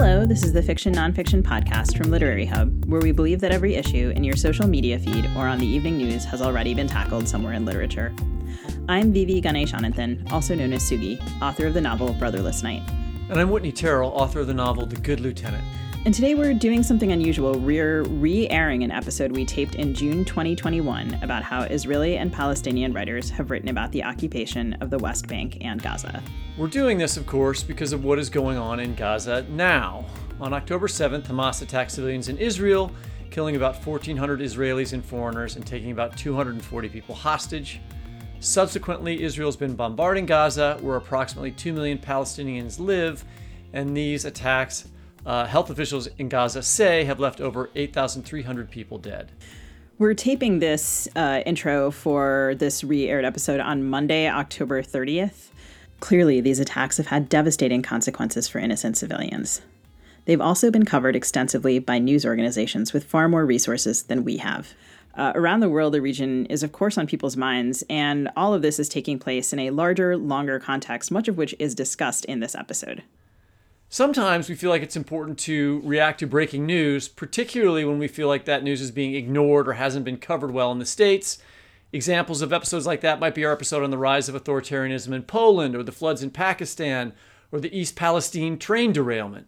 Hello, this is the Fiction Nonfiction podcast from Literary Hub, where we believe that every issue in your social media feed or on the evening news has already been tackled somewhere in literature. I'm Vivi Ganeshananthan, also known as Sugi, author of the novel Brotherless Night. And I'm Whitney Terrell, author of the novel The Good Lieutenant. And today we're doing something unusual. We're re airing an episode we taped in June 2021 about how Israeli and Palestinian writers have written about the occupation of the West Bank and Gaza. We're doing this, of course, because of what is going on in Gaza now. On October 7th, Hamas attacked civilians in Israel, killing about 1,400 Israelis and foreigners and taking about 240 people hostage. Subsequently, Israel's been bombarding Gaza, where approximately 2 million Palestinians live, and these attacks uh, health officials in Gaza say have left over 8,300 people dead. We're taping this uh, intro for this re aired episode on Monday, October 30th. Clearly, these attacks have had devastating consequences for innocent civilians. They've also been covered extensively by news organizations with far more resources than we have. Uh, around the world, the region is, of course, on people's minds, and all of this is taking place in a larger, longer context, much of which is discussed in this episode. Sometimes we feel like it's important to react to breaking news, particularly when we feel like that news is being ignored or hasn't been covered well in the States. Examples of episodes like that might be our episode on the rise of authoritarianism in Poland, or the floods in Pakistan, or the East Palestine train derailment.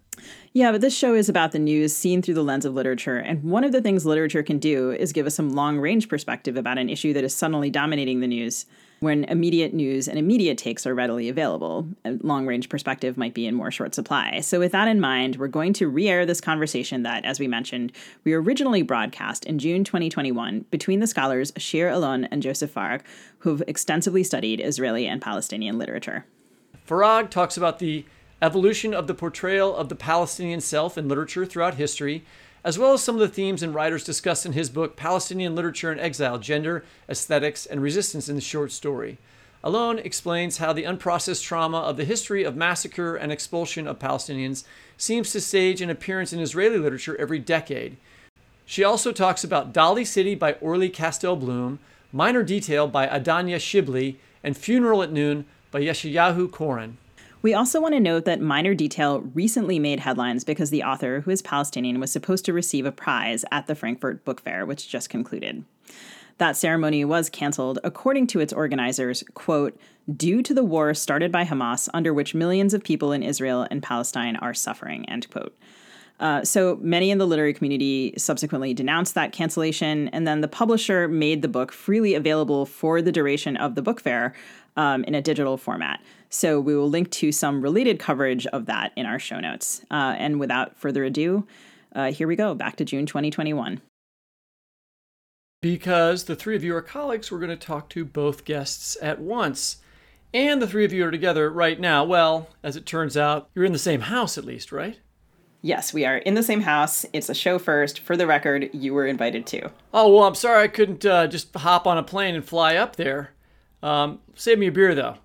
Yeah, but this show is about the news seen through the lens of literature. And one of the things literature can do is give us some long range perspective about an issue that is suddenly dominating the news when immediate news and immediate takes are readily available. A long range perspective might be in more short supply. So, with that in mind, we're going to re air this conversation that, as we mentioned, we originally broadcast in June 2021 between the scholars Shir Alon and Joseph Farag, who've extensively studied Israeli and Palestinian literature. Farag talks about the evolution of the portrayal of the Palestinian self in literature throughout history as well as some of the themes and writers discussed in his book Palestinian Literature in Exile Gender, Aesthetics, and Resistance in the Short Story. Alon explains how the unprocessed trauma of the history of massacre and expulsion of Palestinians seems to stage an appearance in Israeli literature every decade. She also talks about Dolly City by Orly Castel-Bloom, Minor Detail by Adania Shibli, and Funeral at Noon by Yeshayahu Koren. We also want to note that Minor Detail recently made headlines because the author, who is Palestinian, was supposed to receive a prize at the Frankfurt Book Fair, which just concluded. That ceremony was canceled, according to its organizers, quote, due to the war started by Hamas, under which millions of people in Israel and Palestine are suffering, end quote. Uh, so many in the literary community subsequently denounced that cancellation, and then the publisher made the book freely available for the duration of the book fair um, in a digital format. So we will link to some related coverage of that in our show notes. Uh, and without further ado, uh, here we go, back to June 2021. Because the three of you are colleagues, we're going to talk to both guests at once. And the three of you are together right now. Well, as it turns out, you're in the same house at least, right? Yes, we are in the same house. It's a show first. For the record, you were invited too. Oh, well, I'm sorry I couldn't uh, just hop on a plane and fly up there. Um, save me a beer, though.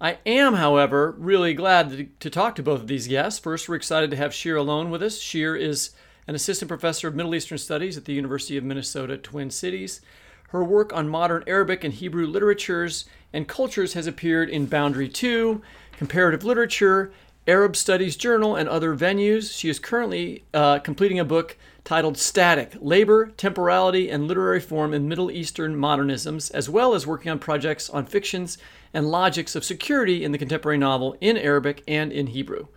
I am, however, really glad to, talk to both of these guests. First, we're excited to have Shir Alon with us. Shir is an assistant professor of Middle Eastern Studies at the University of Minnesota Twin Cities. Her work on modern Arabic and Hebrew literatures and cultures has appeared in Boundary 2, Comparative Literature, Arab Studies Journal, and other venues. She is currently uh, completing a book titled Static Labor, Temporality, and Literary Form in Middle Eastern Modernisms, as well as working on projects on fictions and logics of security in the contemporary novel in Arabic and in Hebrew.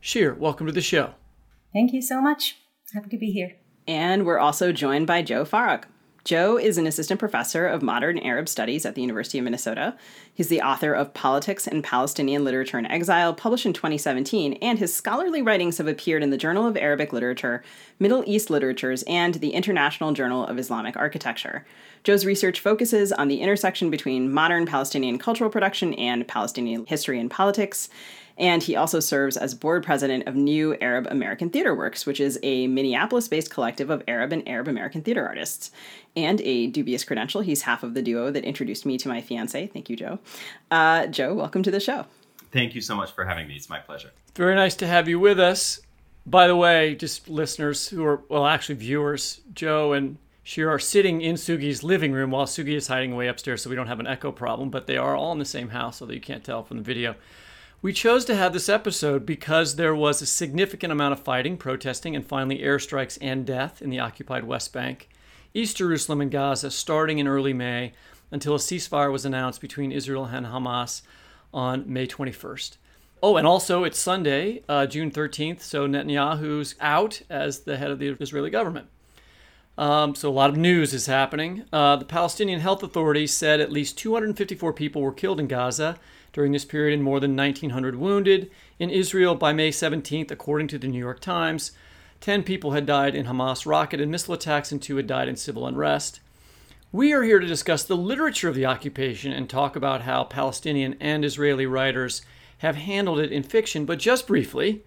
Shir, welcome to the show. Thank you so much. Happy to be here. And we're also joined by Joe Farag. Joe is an assistant professor of modern Arab studies at the University of Minnesota. He's the author of Politics and Palestinian Literature in Exile, published in 2017, and his scholarly writings have appeared in the Journal of Arabic Literature, Middle East Literatures, and the International Journal of Islamic Architecture. Joe's research focuses on the intersection between modern Palestinian cultural production and Palestinian history and politics. And he also serves as board president of New Arab American Theater Works, which is a Minneapolis based collective of Arab and Arab American theater artists. And a dubious credential, he's half of the duo that introduced me to my fiance. Thank you, Joe. Uh, Joe, welcome to the show. Thank you so much for having me. It's my pleasure. Very nice to have you with us. By the way, just listeners who are, well, actually viewers, Joe and Shir are sitting in Sugi's living room while Sugi is hiding away upstairs, so we don't have an echo problem, but they are all in the same house, although you can't tell from the video. We chose to have this episode because there was a significant amount of fighting, protesting, and finally airstrikes and death in the occupied West Bank, East Jerusalem, and Gaza starting in early May until a ceasefire was announced between Israel and Hamas on May 21st. Oh, and also it's Sunday, uh, June 13th, so Netanyahu's out as the head of the Israeli government. Um, so a lot of news is happening. Uh, the Palestinian Health Authority said at least 254 people were killed in Gaza during this period and more than 1,900 wounded. In Israel, by May 17th, according to the New York Times, 10 people had died in Hamas rocket and missile attacks, and two had died in civil unrest. We are here to discuss the literature of the occupation and talk about how Palestinian and Israeli writers have handled it in fiction. But just briefly,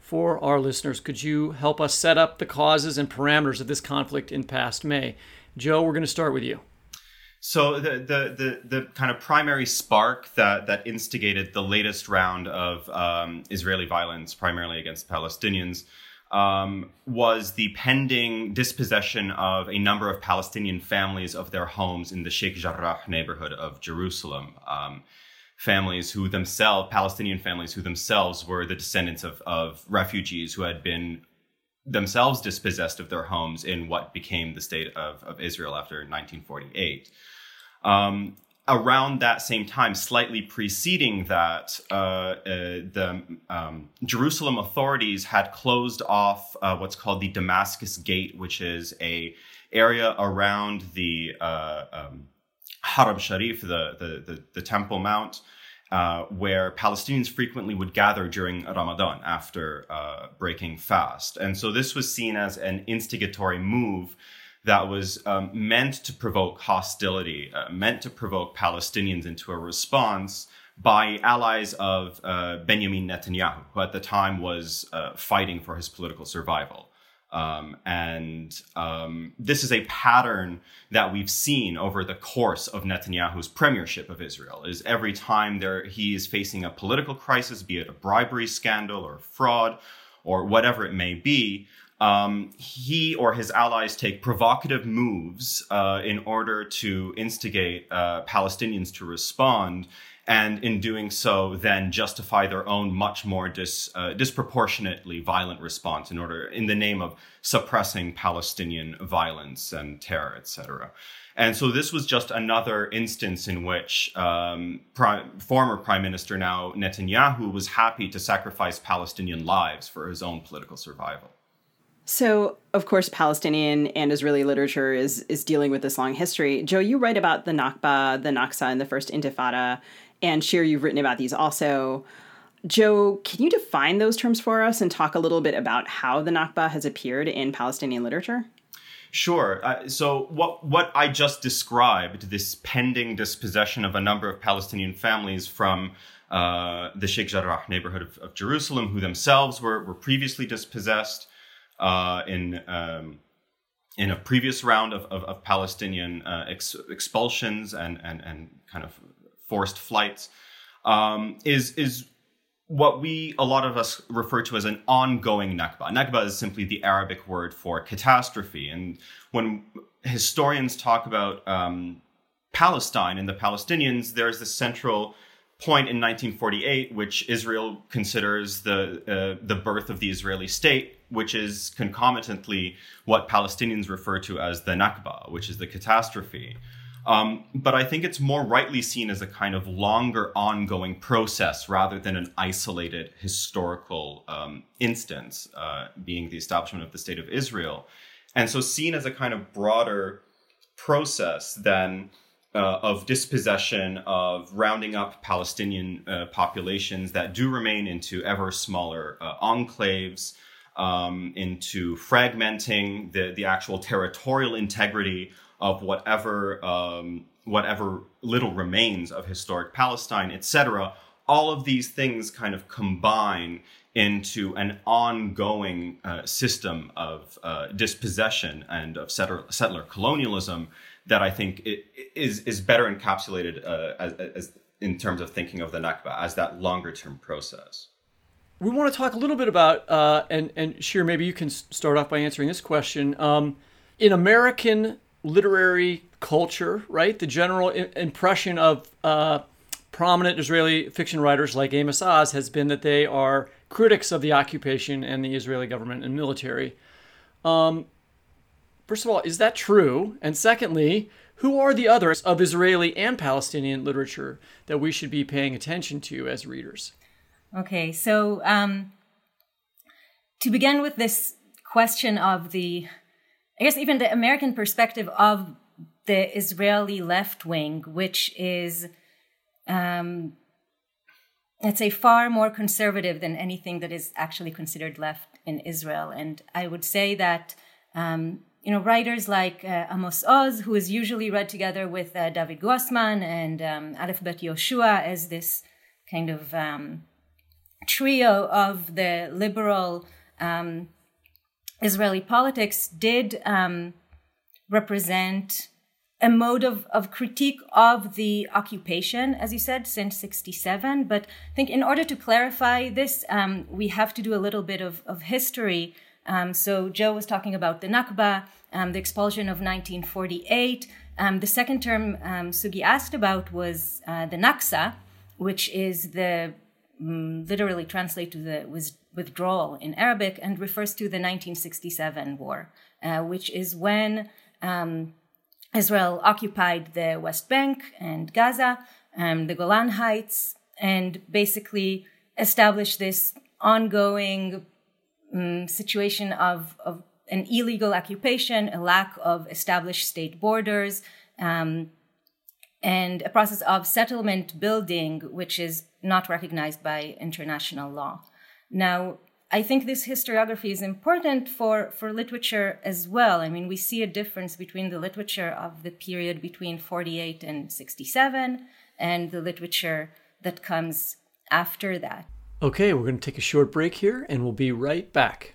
for our listeners, could you help us set up the causes and parameters of this conflict in past May? Joe, we're going to start with you. So the, the the the kind of primary spark that that instigated the latest round of um, Israeli violence, primarily against Palestinians, um, was the pending dispossession of a number of Palestinian families of their homes in the Sheikh Jarrah neighborhood of Jerusalem. Um, families who themselves, Palestinian families who themselves were the descendants of, of refugees who had been themselves dispossessed of their homes in what became the state of, of Israel after 1948. Um, around that same time, slightly preceding that, uh, uh, the um, Jerusalem authorities had closed off uh, what's called the Damascus Gate, which is a area around the uh, um, Haram Sharif, the, the, the, the Temple Mount, uh, where Palestinians frequently would gather during Ramadan after uh, breaking fast. And so this was seen as an instigatory move that was um, meant to provoke hostility, uh, meant to provoke Palestinians into a response by allies of uh, Benjamin Netanyahu, who at the time was uh, fighting for his political survival. Um, and um, this is a pattern that we've seen over the course of Netanyahu's premiership of Israel. Is every time there he is facing a political crisis, be it a bribery scandal or fraud or whatever it may be, um, he or his allies take provocative moves uh, in order to instigate uh, Palestinians to respond, and in doing so, then justify their own much more dis, uh, disproportionately violent response in order, in the name of suppressing Palestinian violence and terror, etc. And so this was just another instance in which um, prime, former Prime Minister now Netanyahu was happy to sacrifice Palestinian lives for his own political survival. So, of course, Palestinian and Israeli literature is is dealing with this long history. Joe, you write about the Nakba, the Naksa, and the First Intifada, and Shir, you've written about these also. Joe, can you define those terms for us and talk a little bit about how the Nakba has appeared in Palestinian literature? Sure. Uh, so what what I just described, this pending dispossession of a number of Palestinian families from uh, the Sheikh Jarrah neighborhood of, of, Jerusalem, who themselves were, were previously dispossessed, uh, in um, in a previous round of, of, of Palestinian uh, ex- expulsions and, and and kind of forced flights um, is is what we a lot of us refer to as an ongoing nakba. Nakba is simply the Arabic word for catastrophe, and when historians talk about um, Palestine and the Palestinians, there's this central point in 1948, which Israel considers the uh, the birth of the Israeli state, which is concomitantly what Palestinians refer to as the Nakba, which is the catastrophe. Um, but I think it's more rightly seen as a kind of longer ongoing process rather than an isolated historical um, instance, uh, being the establishment of the state of Israel. And so seen as a kind of broader process than uh, of dispossession, of rounding up Palestinian uh, populations that do remain into ever smaller uh, enclaves, um, into fragmenting the, the actual territorial integrity of whatever um, whatever little remains of historic Palestine, etc. All of these things kind of combine into an ongoing uh, system of uh, dispossession and of settler, settler colonialism that I think is is better encapsulated uh, as, as, in terms of thinking of the Nakba as that longer term process. We want to talk a little bit about uh, and and Shir, maybe you can start off by answering this question. Um, in American literary culture, right, the general I- impression of uh, prominent Israeli fiction writers like Amos Oz has been that they are critics of the occupation and the Israeli government and military. Um, First of all, is that true? And secondly, who are the others of Israeli and Palestinian literature that we should be paying attention to as readers? Okay, so um, to begin with this question of the, I guess even the American perspective of the Israeli left wing, which is, um, let's say, far more conservative than anything that is actually considered left in Israel. And I would say that um, you know, writers like uh, Amos Oz, who is usually read together with uh, David Grossman and um, Aleph Bet Yehoshua as this kind of um, trio of the liberal um, Israeli politics, did um, represent a mode of, of critique of the occupation, as you said, since 67. But I think in order to clarify this, um, we have to do a little bit of, of history um, so Joe was talking about the Nakba, um, the expulsion of 1948. Um, the second term Sugi asked about was uh, the Naksa, which is the um, literally translate to the withdrawal in Arabic and refers to the 1967 war, uh, which is when um, Israel occupied the West Bank and Gaza, the Golan Heights, and basically established this ongoing um, situation of, of an illegal occupation, a lack of established state borders, um, and a process of settlement building, which is not recognized by international law. Now, I think this historiography is important for, for literature as well. I mean, we see a difference between the literature of the period between 48 and 67 and the literature that comes after that. Okay, we're going to take a short break here and we'll be right back.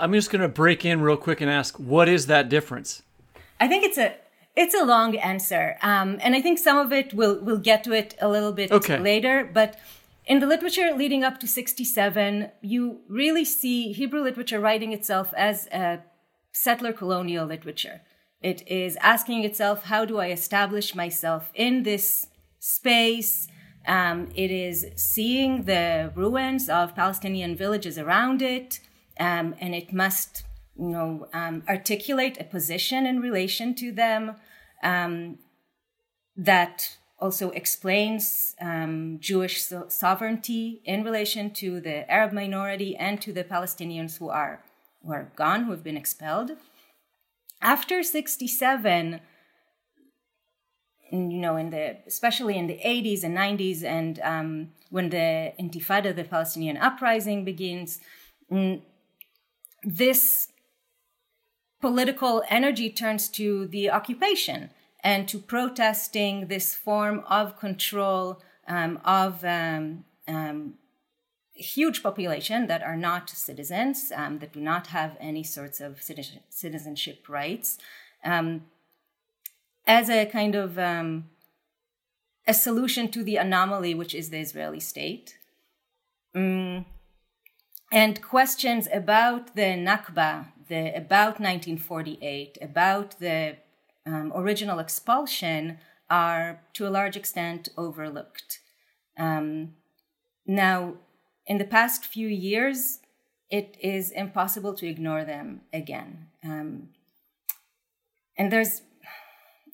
I'm just going to break in real quick and ask, what is that difference? I think it's a it's a long answer, um, and I think some of it we'll we'll get to it a little bit okay. later. But in the literature leading up to 67, you really see Hebrew literature writing itself as a settler colonial literature. It is asking itself, how do I establish myself in this space? Um, it is seeing the ruins of Palestinian villages around it, um, and it must, you know, um, articulate a position in relation to them um, that also explains um, Jewish so- sovereignty in relation to the Arab minority and to the Palestinians who are who are gone, who have been expelled. After 67, you know, in the especially in the 80s and 90s, and um, when the Intifada, the Palestinian uprising, begins, this political energy turns to the occupation and to protesting this form of control um, of um, um, huge population that are not citizens, um, that do not have any sorts of citizenship rights, um, as a kind of um, a solution to the anomaly which is the Israeli state. Mm. And questions about the Nakba, the about 1948, about the um, original expulsion are to a large extent overlooked. Um, now, in the past few years, it is impossible to ignore them again. Um, and there's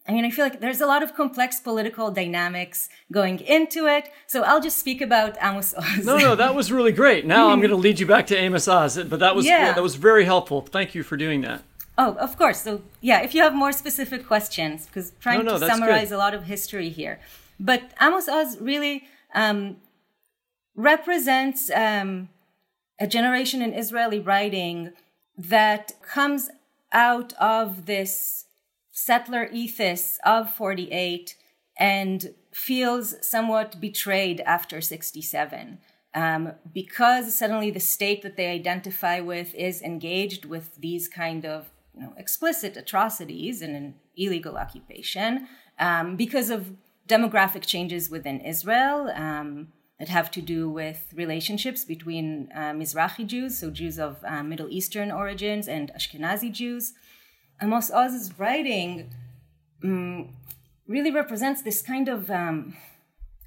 I mean, I feel like there's a lot of complex political dynamics going into it. So I'll just speak about Amos Oz. No, no, that was really great. Now I'm going to lead you back to Amos Oz, but that was yeah. that was very helpful. Thank you for doing that. Oh, of course. So yeah, if you have more specific questions, because trying no, no, to summarize good. a lot of history here, but Amos Oz really um, represents um, a generation in Israeli writing that comes out of this settler ethos of 48 and feels somewhat betrayed after 67 um, because suddenly the state that they identify with is engaged with these kind of you know, explicit atrocities and an illegal occupation um, because of demographic changes within Israel um, that have to do with relationships between uh, Mizrahi Jews, so Jews of uh, Middle Eastern origins, and Ashkenazi Jews. Amos Oz's writing um, really represents this kind of, um,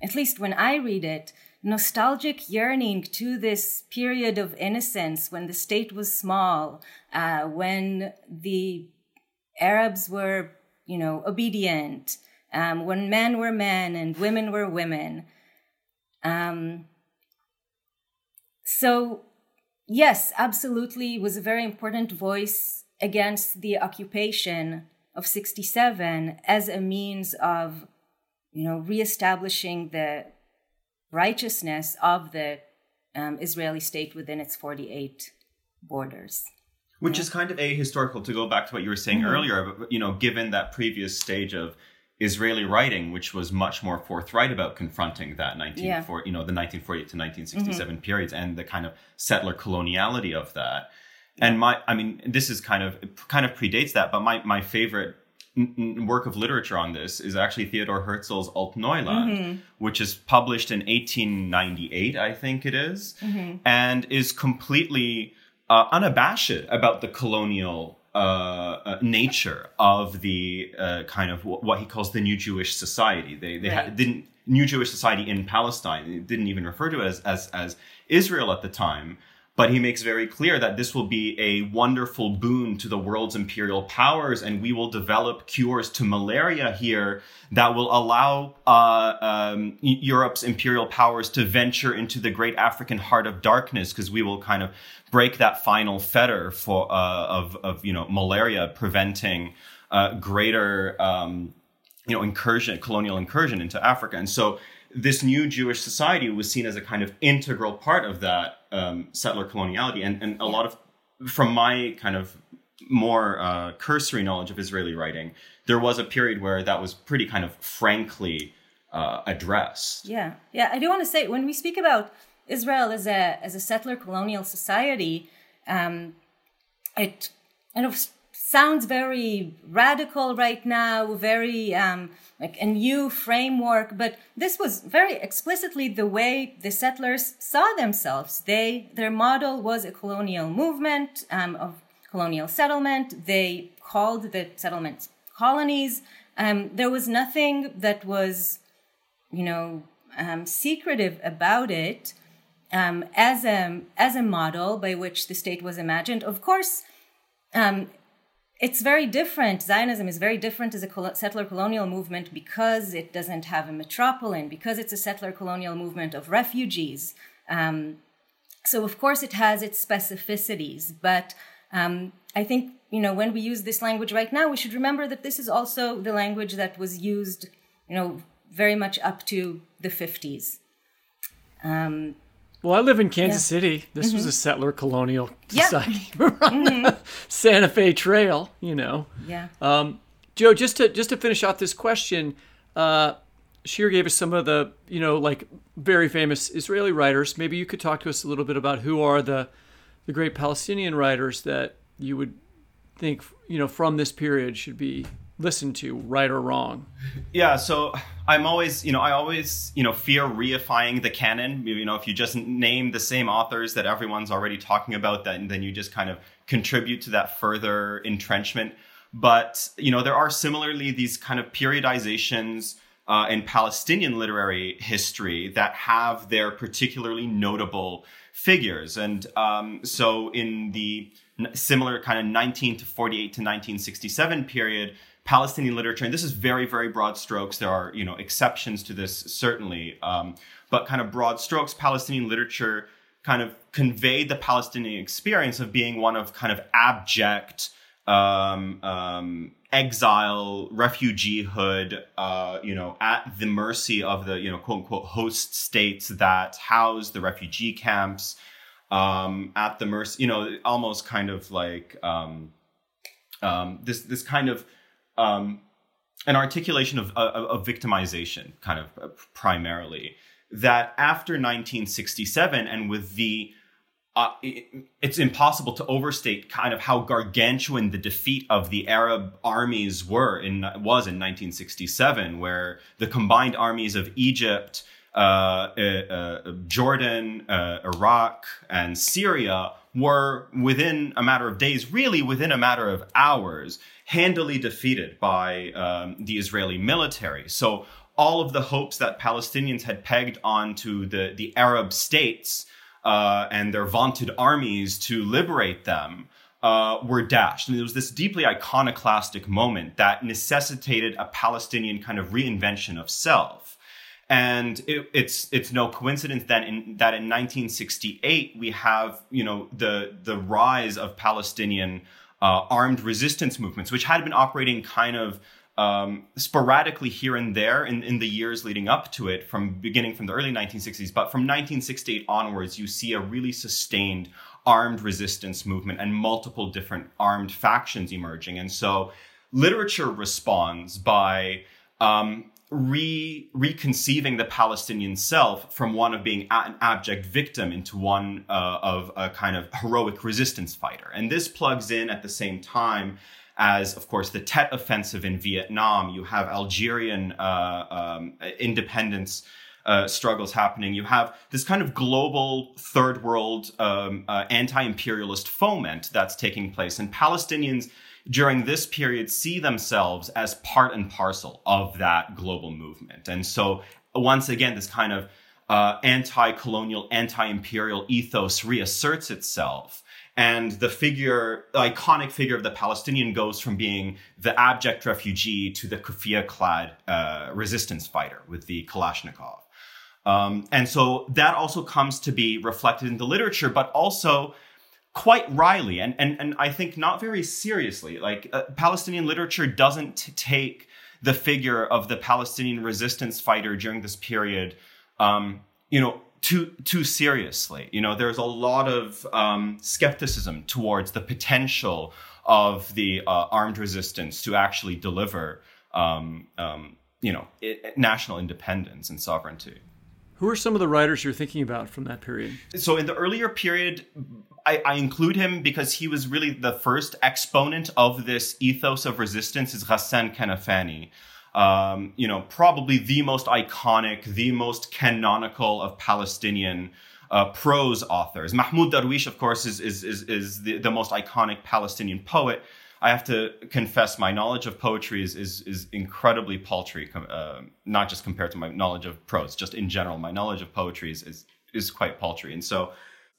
at least when I read it, nostalgic yearning to this period of innocence when the state was small, uh, when the Arabs were, you know, obedient, um, when men were men and women were women. Um, so, yes, absolutely, was a very important voice against the occupation of 67 as a means of you know reestablishing the righteousness of the um, israeli state within its 48 borders which yeah. is kind of ahistorical to go back to what you were saying mm-hmm. earlier you know given that previous stage of Israeli writing, which was much more forthright about confronting that 1940, yeah. you know, the 1948 to 1967 mm-hmm. periods and the kind of settler coloniality of that and my i mean this is kind of kind of predates that but my my favorite work of literature on this is actually theodor herzl's altneuland mm-hmm. which is published in 1898 i think it is, mm-hmm. and is completely uh, unabashed about the colonial uh, uh, nature of the uh, kind of what he calls the new Jewish society. They they right. ha- didn't new Jewish society in Palestine. They didn't even refer to it as as, as Israel at the time but he makes very clear that this will be a wonderful boon to the world's imperial powers, and we will develop cures to malaria here that will allow uh, um, Europe's imperial powers to venture into the great African heart of darkness, because we will kind of break that final fetter for uh, of of you know malaria, preventing uh, greater um, you know incursion, colonial incursion into Africa, and so this new Jewish society was seen as a kind of integral part of that um, settler coloniality. And, and a lot of, from my kind of more uh, cursory knowledge of Israeli writing, there was a period where that was pretty kind of frankly uh, addressed. Yeah, yeah. I do want to say when we speak about Israel as a as a settler colonial society, um, it kind of sounds very radical right now, very um, like a new framework, but this was very explicitly the way the settlers saw themselves. They their model was a colonial movement um, of colonial settlement. They called the settlements colonies. Um, there was nothing that was, you know, um, secretive about it um, as a as a model by which the state was imagined. Of course, um, it's very different. Zionism is very different as a settler colonial movement because it doesn't have a metropolitan, because it's a settler colonial movement of refugees. Um, so, of course, it has its specificities. But um, I think, you know, when we use this language right now, we should remember that this is also the language that was used, you know, very much up to the 50s. Um, Well, I live in Kansas Yeah. City. This Mm-hmm. was a settler colonial Yep. society. On the Santa Fe Trail, you know. Yeah. Joe, just to just to finish off this question, uh, gave us some of the you know like very famous Israeli writers. Maybe you could talk to us a little bit about who are the the great Palestinian writers that you would think you know from this period should be listened to, right or wrong. Yeah, so I'm always, you know, I always, you know, fear reifying the canon. You know, if you just name the same authors that everyone's already talking about, then then you just kind of contribute to that further entrenchment. But you know, there are similarly these kind of periodizations uh, in Palestinian literary history that have their particularly notable figures, and um, so in the similar kind of 19 to 48 to 1967 period. Palestinian literature, and this is very, very broad strokes. There are, you know, exceptions to this certainly, um, but kind of broad strokes. Palestinian literature kind of conveyed the Palestinian experience of being one of kind of abject um, um, exile, refugeehood, uh, you know, at the mercy of the, you know, quote unquote host states that house the refugee camps, um, at the mercy, you know, almost kind of like um, um, this this kind of um, an articulation of, of, of victimization, kind of uh, primarily. That after 1967, and with the uh, it, it's impossible to overstate kind of how gargantuan the defeat of the Arab armies were in was in 1967, where the combined armies of Egypt, uh, uh, uh, Jordan, uh, Iraq, and Syria were within a matter of days, really within a matter of hours, handily defeated by um, the Israeli military. So all of the hopes that Palestinians had pegged onto the, the Arab states uh, and their vaunted armies to liberate them uh, were dashed. And it was this deeply iconoclastic moment that necessitated a Palestinian kind of reinvention of self. And it, it's it's no coincidence that in that in 1968 we have you know the the rise of Palestinian uh, armed resistance movements, which had been operating kind of um, sporadically here and there in, in the years leading up to it, from beginning from the early 1960s. But from 1968 onwards, you see a really sustained armed resistance movement and multiple different armed factions emerging. And so literature responds by um, re reconceiving the Palestinian self from one of being an abject victim into one uh, of a kind of heroic resistance fighter. And this plugs in at the same time as, of course, the Tet Offensive in Vietnam. You have Algerian uh, um, independence. Uh, struggles happening. You have this kind of global third world um, uh, anti-imperialist foment that's taking place, and Palestinians during this period see themselves as part and parcel of that global movement. And so, once again, this kind of uh, anti colonial, anti imperial ethos reasserts itself. And the figure, the iconic figure of the Palestinian goes from being the abject refugee to the kufiya clad uh, resistance fighter with the Kalashnikov. Um, and so that also comes to be reflected in the literature, but also quite wryly and, and, and I think not very seriously. Like uh, Palestinian literature doesn't take the figure of the Palestinian resistance fighter during this period, um, you know, too too seriously. You know, there's a lot of um, skepticism towards the potential of the uh, armed resistance to actually deliver, um, um, you know, i national independence and sovereignty. Who are some of the writers you're thinking about from that period? So in the earlier period, I, I, include him because he was really the first exponent of this ethos of resistance is Ghassan Kanafani. Um, you know, probably the most iconic, the most canonical of Palestinian uh, prose authors. Mahmoud Darwish, of course, is, is, is, is the, the most iconic Palestinian poet. I have to confess, my knowledge of poetry is is, is incredibly paltry. Uh, not just compared to my knowledge of prose, just in general, my knowledge of poetry is is, is quite paltry. And so,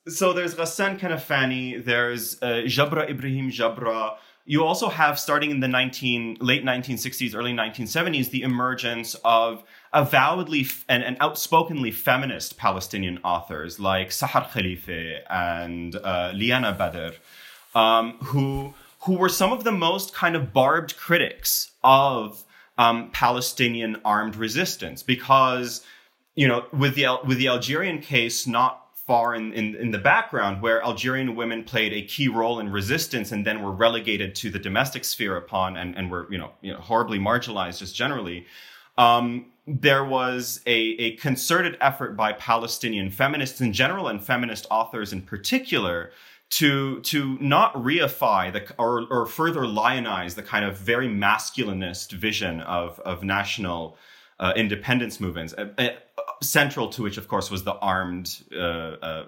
so there's Ghassan Kanafani, there's uh, Jabra Ibrahim Jabra. You also have, starting in the 19 late 1960s, early 1970s, the emergence of avowedly f- and, and, outspokenly feminist Palestinian authors like Sahar Khalife and uh, Liana Badr, um, who who were some of the most kind of barbed critics of um, Palestinian armed resistance because, you know, with the with the Algerian case not far in, in, in the background, where Algerian women played a key role in resistance and then were relegated to the domestic sphere upon and, and were you know, you know horribly marginalized just generally. Um, there was a, a concerted effort by Palestinian feminists in general and feminist authors in particular to to not reify the or, or further lionize the kind of very masculinist vision of of national uh, independence movements. Uh, uh, central to which, of course, was the armed, uh, uh,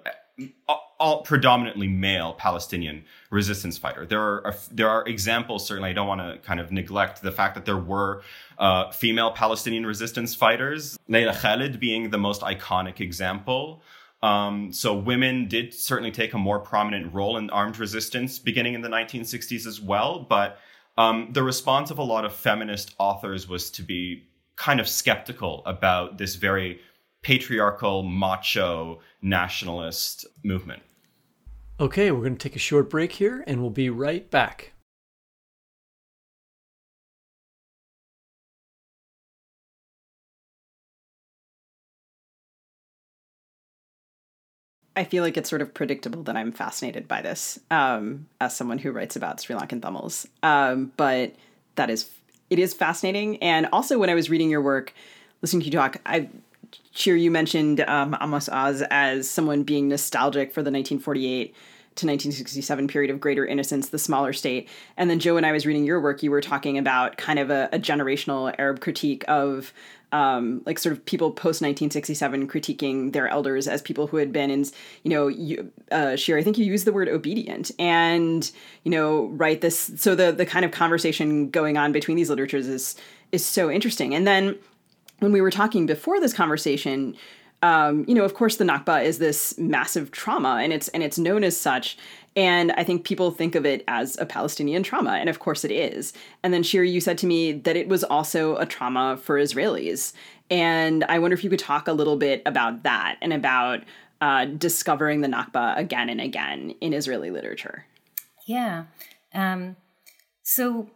all predominantly male Palestinian resistance fighter. There are there are examples. Certainly, I don't want to kind of neglect the fact that there were uh, female Palestinian resistance fighters. Leila Khalid being the most iconic example. Um, so women did certainly take a more prominent role in armed resistance beginning in the 1960s as well. But um, the response of a lot of feminist authors was to be kind of skeptical about this very patriarchal, macho, nationalist movement. Okay, we're going to take a short break here and we'll be right back. I feel like it's sort of predictable that I'm fascinated by this um, as someone who writes about Sri Lankan Tamils. Um, but that is, it is fascinating. And also, when I was reading your work, listening to you talk, I, Shir, you mentioned um, Amos Oz as someone being nostalgic for the 1948 to 1967 period of greater innocence, the smaller state. And then, Joe, when I was reading your work, you were talking about kind of a, a generational Arab critique of um, like sort of people post 1967 critiquing their elders as people who had been in, you know, you, uh, Shir, I think you used the word obedient and, you know, right. This, so the, the kind of conversation going on between these literatures is, is so interesting. And then when we were talking before this conversation, um, you know, of course, the Nakba is this massive trauma, and it's and it's known as such. And I think people think of it as a Palestinian trauma, and of course it is. And then Shiri, you said to me that it was also a trauma for Israelis, and I wonder if you could talk a little bit about that and about uh, discovering the Nakba again and again in Israeli literature. Yeah. Um, so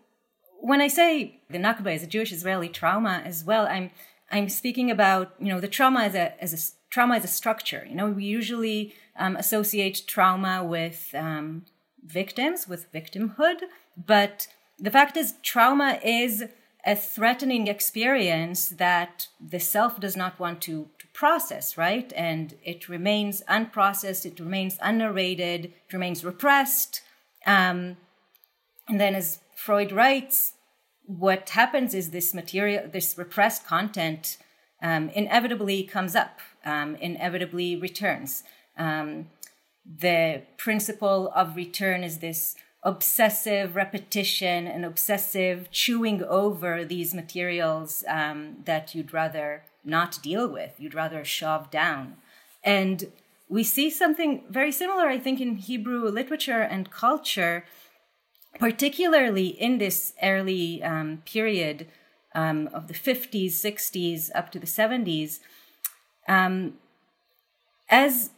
when I say the Nakba is a Jewish Israeli trauma as well, I'm I'm speaking about you know the trauma as a as a trauma is a structure. You know, we usually um, associate trauma with um, victims, with victimhood, but the fact is, trauma is a threatening experience that the self does not want to, to process, right? And it remains unprocessed, it remains unnarrated, it remains repressed. Um, and then, as Freud writes, what happens is this material, this repressed content, um, inevitably comes up, um, inevitably returns. Um, the principle of return is this obsessive repetition and obsessive chewing over these materials um, that you'd rather not deal with, you'd rather shove down. And we see something very similar, I think, in Hebrew literature and culture particularly in this early um, period um, of the 50s, 60s, up to the 70s. Um, as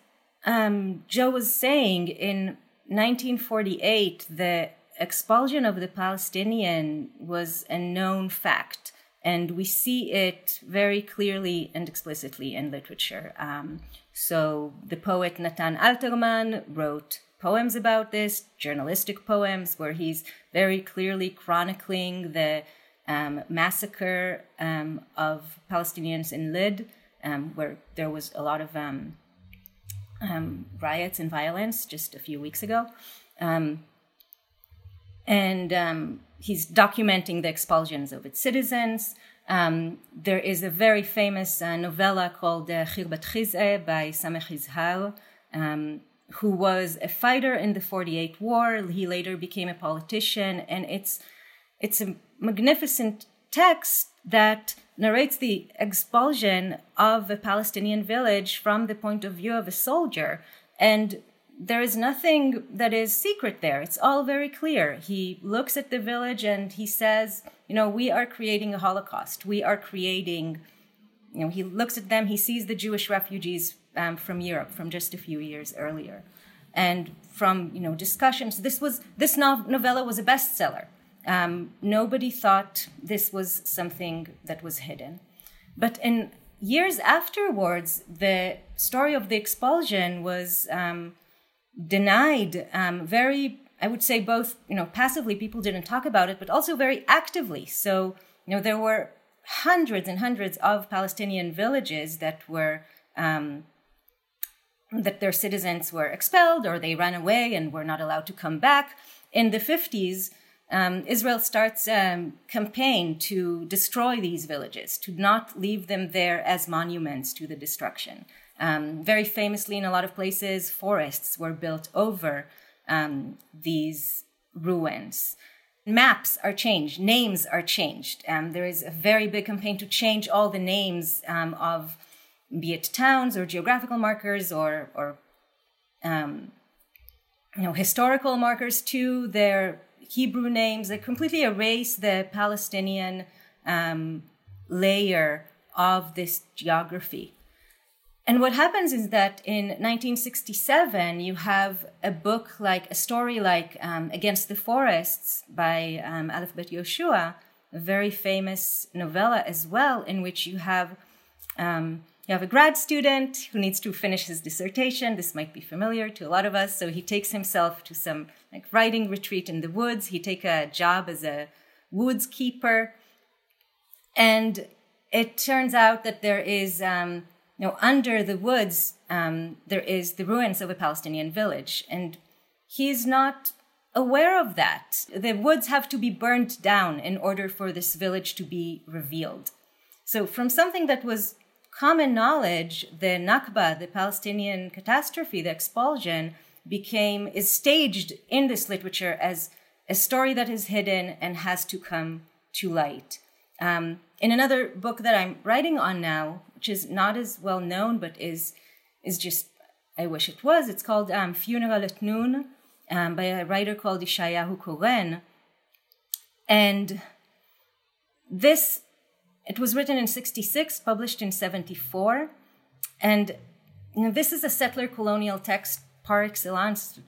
um, Joe was saying, in 1948, the expulsion of the Palestinian was a known fact, and we see it very clearly and explicitly in literature. Um, so the poet Natan Alterman wrote poems about this, journalistic poems, where he's very clearly chronicling the um, massacre um, of Palestinians in Lid, um, where there was a lot of um, um, riots and violence just a few weeks ago. Um, and he's documenting the expulsions of its citizens. there is a very famous uh, novella called uh, Khirbat by Sameh Yizhar, um, who was a fighter in the 48 war. He later became a politician, and it's it's a magnificent text that narrates the expulsion of a Palestinian village from the point of view of a soldier. And there is nothing that is secret there. It's all very clear. He looks at the village and he says, you know, we are creating a Holocaust. We are creating, you know, he looks at them, he sees the Jewish refugees um, from Europe from just a few years earlier. And from you know discussions, this was this novella was a bestseller. Um, nobody thought this was something that was hidden. But in years afterwards, the story of the expulsion was um, denied um, very, I would say, both you know passively, people didn't talk about it, but also very actively. So you know there were hundreds and hundreds of Palestinian villages that were um, that their citizens were expelled or they ran away and were not allowed to come back. In the 50s, um, Israel starts a um, campaign to destroy these villages, to not leave them there as monuments to the destruction. Um, very famously, in a lot of places, forests were built over um, these ruins. Maps are changed, names are changed. Um, there is a very big campaign to change all the names of be it towns or geographical markers or or you know historical markers to their Hebrew names that completely erase the Palestinian um, layer of this geography. And what happens is that in 1967, you have a book like a story like um, Against the Forests by um, Aleph Bet Yehoshua, a very famous novella as well, in which you have um, you have a grad student who needs to finish his dissertation. This might be familiar to a lot of us. So he takes himself to some like writing retreat in the woods. He take a job as a woods keeper, and it turns out that there is, um, you know, under the woods um, there is the ruins of a Palestinian village, and he's not aware of that. The woods have to be burned down in order for this village to be revealed. So from something that was common knowledge, the Nakba, the Palestinian catastrophe, the expulsion, became is staged in this literature as a story that is hidden and has to come to light. Um, in another book that I'm writing on now, which is not as well known but is is just I wish it was. It's called um, Funeral at Noon um, by a writer called Yeshayahu Koren, and this it was written in 66, published in 74. And you know, this is a settler colonial text par excellence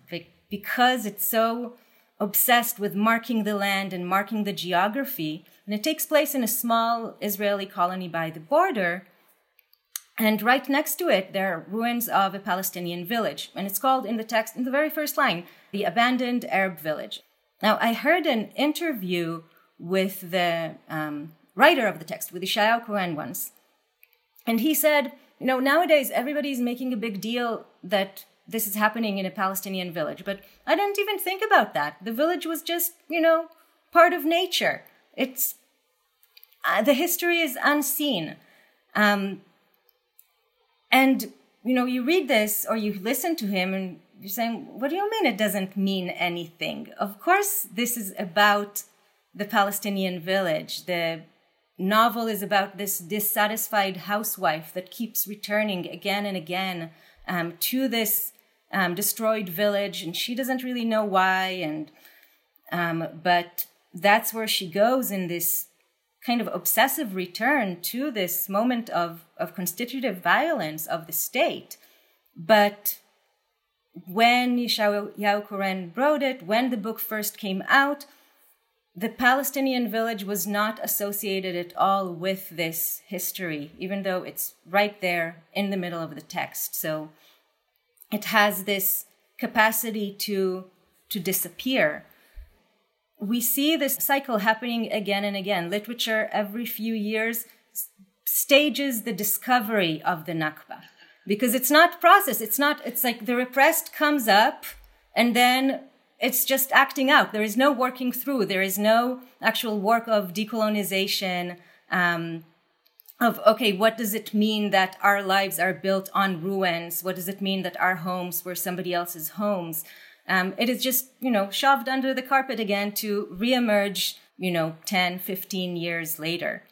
because it's so obsessed with marking the land and marking the geography. And it takes place in a small Israeli colony by the border. And right next to it, there are ruins of a Palestinian village. And it's called in the text, in the very first line, the abandoned Arab village. Now, I heard an interview with the um, writer of the text, with Yeshayahu Koren once. And he said, you know, nowadays everybody's making a big deal that this is happening in a Palestinian village, but I didn't even think about that. The village was just, you know, part of nature. It's uh, the history is unseen. Um, and you know, you read this or you listen to him and you're saying, what do you mean it doesn't mean anything? Of course, this is about the Palestinian village, the novel is about this dissatisfied housewife that keeps returning again and again um, to this um, destroyed village, and she doesn't really know why. And um, but that's where she goes in this kind of obsessive return to this moment of of constitutive violence of the state. But when Yeshayahu Koren wrote it, when the book first came out, the Palestinian village was not associated at all with this history, even though it's right there in the middle of the text. So it has this capacity to, to disappear. We see this cycle happening again and again. Literature, every few years, stages the discovery of the Nakba because it's not process. It's not, it's like the repressed comes up and then it's just acting out. There is no working through. There is no actual work of decolonization. Um, of okay, what does it mean that our lives are built on ruins? What does it mean that our homes were somebody else's homes? Um, it is just you know shoved under the carpet again to reemerge you know 10 15 years later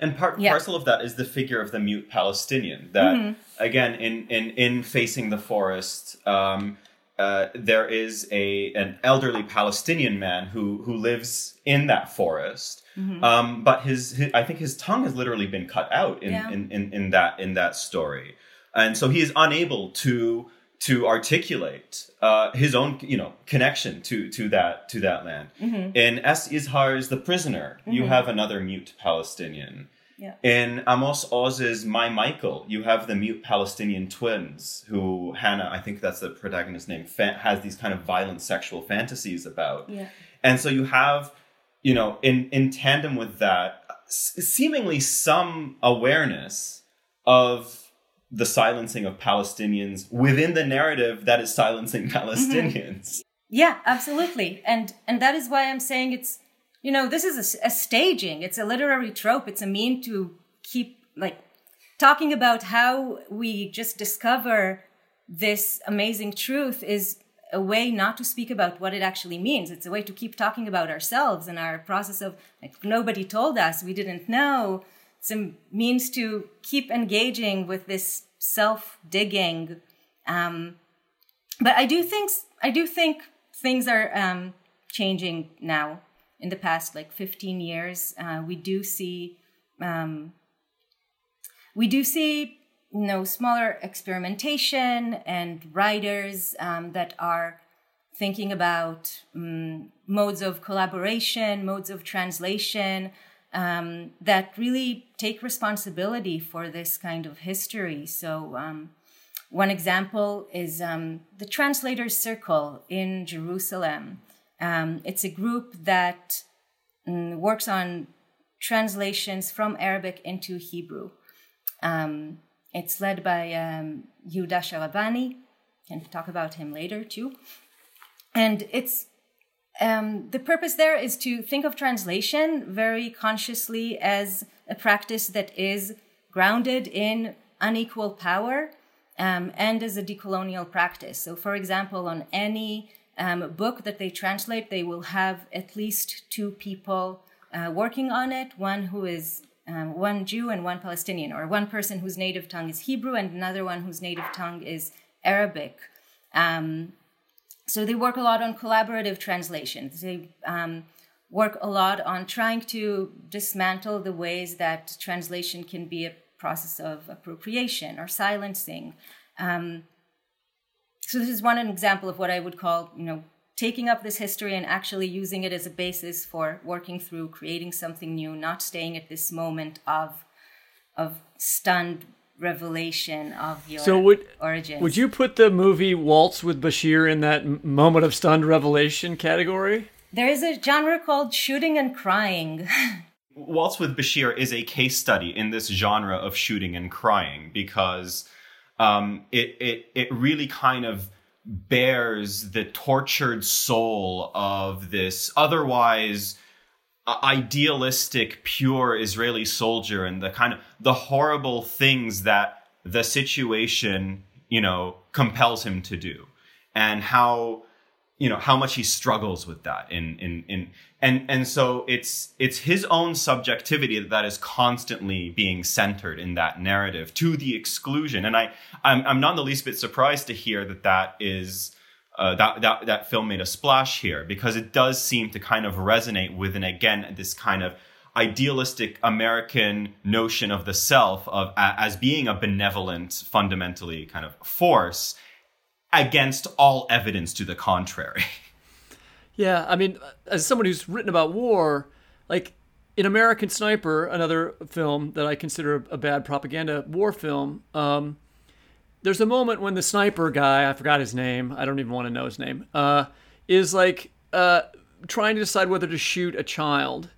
and part yeah. parcel of that is the figure of the mute palestinian that mm-hmm. again in in in facing the forest um, uh, there is a an elderly Palestinian man who who lives in that forest. Mm-hmm. Um, but his, his, I think his tongue has literally been cut out in, yeah. in, in, in that in that story, and so he is unable to to articulate uh, his own you know connection to to that to that land. Mm-hmm. In S. Yizhar's The Prisoner, mm-hmm. you have another mute Palestinian. Yeah. In Amos Oz's My Michael, you have the mute Palestinian twins who Hannah, I think that's the protagonist's name, fa- has these kind of violent sexual fantasies about. Yeah. And so you have, you know, in, in tandem with that, s- seemingly some awareness of the silencing of Palestinians within the narrative that is silencing mm-hmm. Palestinians. Yeah, absolutely. And and that is why I'm saying it's you know, this is a, a staging. It's a literary trope. It's a mean to keep like talking about how we just discover this amazing truth is a way not to speak about what it actually means. It's a way to keep talking about ourselves and our process of like nobody told us, we didn't know. It's a means to keep engaging with this self digging. Um, but I do think I do think things are um, changing now. In the past like 15 years, uh, we do see um, we do see you know smaller experimentation and writers um, that are thinking about um, modes of collaboration, modes of translation um, that really take responsibility for this kind of history. So. Um, one example is um, the Translators Circle in Jerusalem. Um, it's a group that um, works on translations from Arabic into Hebrew. Um, it's led by um, Yehuda. Can talk about him later too. And it's um, the purpose there is to think of translation very consciously as a practice that is grounded in unequal power um, and as a decolonial practice. So, for example, on any um, book that they translate, they will have at least two people uh, working on it one who is um, one Jew and one Palestinian, or one person whose native tongue is Hebrew and another one whose native tongue is Arabic. Um, so, they work a lot on collaborative translations. They um, work a lot on trying to dismantle the ways that translation can be a process of appropriation or silencing. Um, so this is one example of what I would call, you know, taking up this history and actually using it as a basis for working through creating something new, not staying at this moment of of stunned revelation of your so would, origins. Would you put the movie Waltz with Bashir in that moment of stunned revelation category? There is a genre called shooting and crying. Waltz with Bashir is a case study in this genre of shooting and crying because um, it, it, it really kind of bears the tortured soul of this otherwise uh, idealistic, pure Israeli soldier and the kind of the horrible things that the situation, you know, compels him to do. And how you know how much he struggles with that in in in and and so it's it's his own subjectivity that is constantly being centered in that narrative to the exclusion. And i i'm, I'm not the least bit surprised to hear that that is uh, that, that that film made a splash here because it does seem to kind of resonate with and again this kind of idealistic American notion of the self of as being a benevolent, fundamentally kind of force against all evidence to the contrary. Yeah, I mean, as someone who's written about war, like in American Sniper, another film that I consider a bad propaganda war film, um, there's a moment when the sniper guy, I forgot his name, I don't even want to know his name, uh, is like uh, trying to decide whether to shoot a child.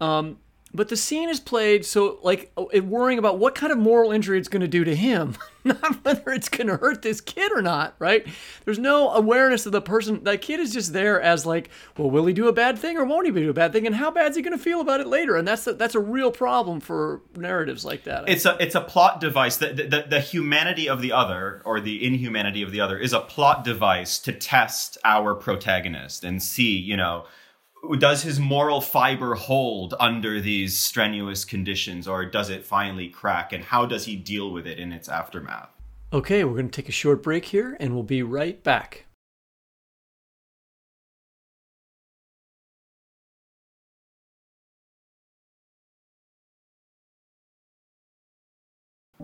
Um, but the scene is played so like worrying about what kind of moral injury it's going to do to him not whether it's going to hurt this kid or not right? There's no awareness of the person that kid is just there as like well will he do a bad thing or won't he do a bad thing and how bad is he going to feel about it later? And that's a, that's a real problem for narratives like that. It's a it's a plot device the, the, the humanity of the other or the inhumanity of the other is a plot device to test our protagonist and see you know does his moral fiber hold under these strenuous conditions or does it finally crack and how does he deal with it in its aftermath? Okay we're going to take a short break here and we'll be right back.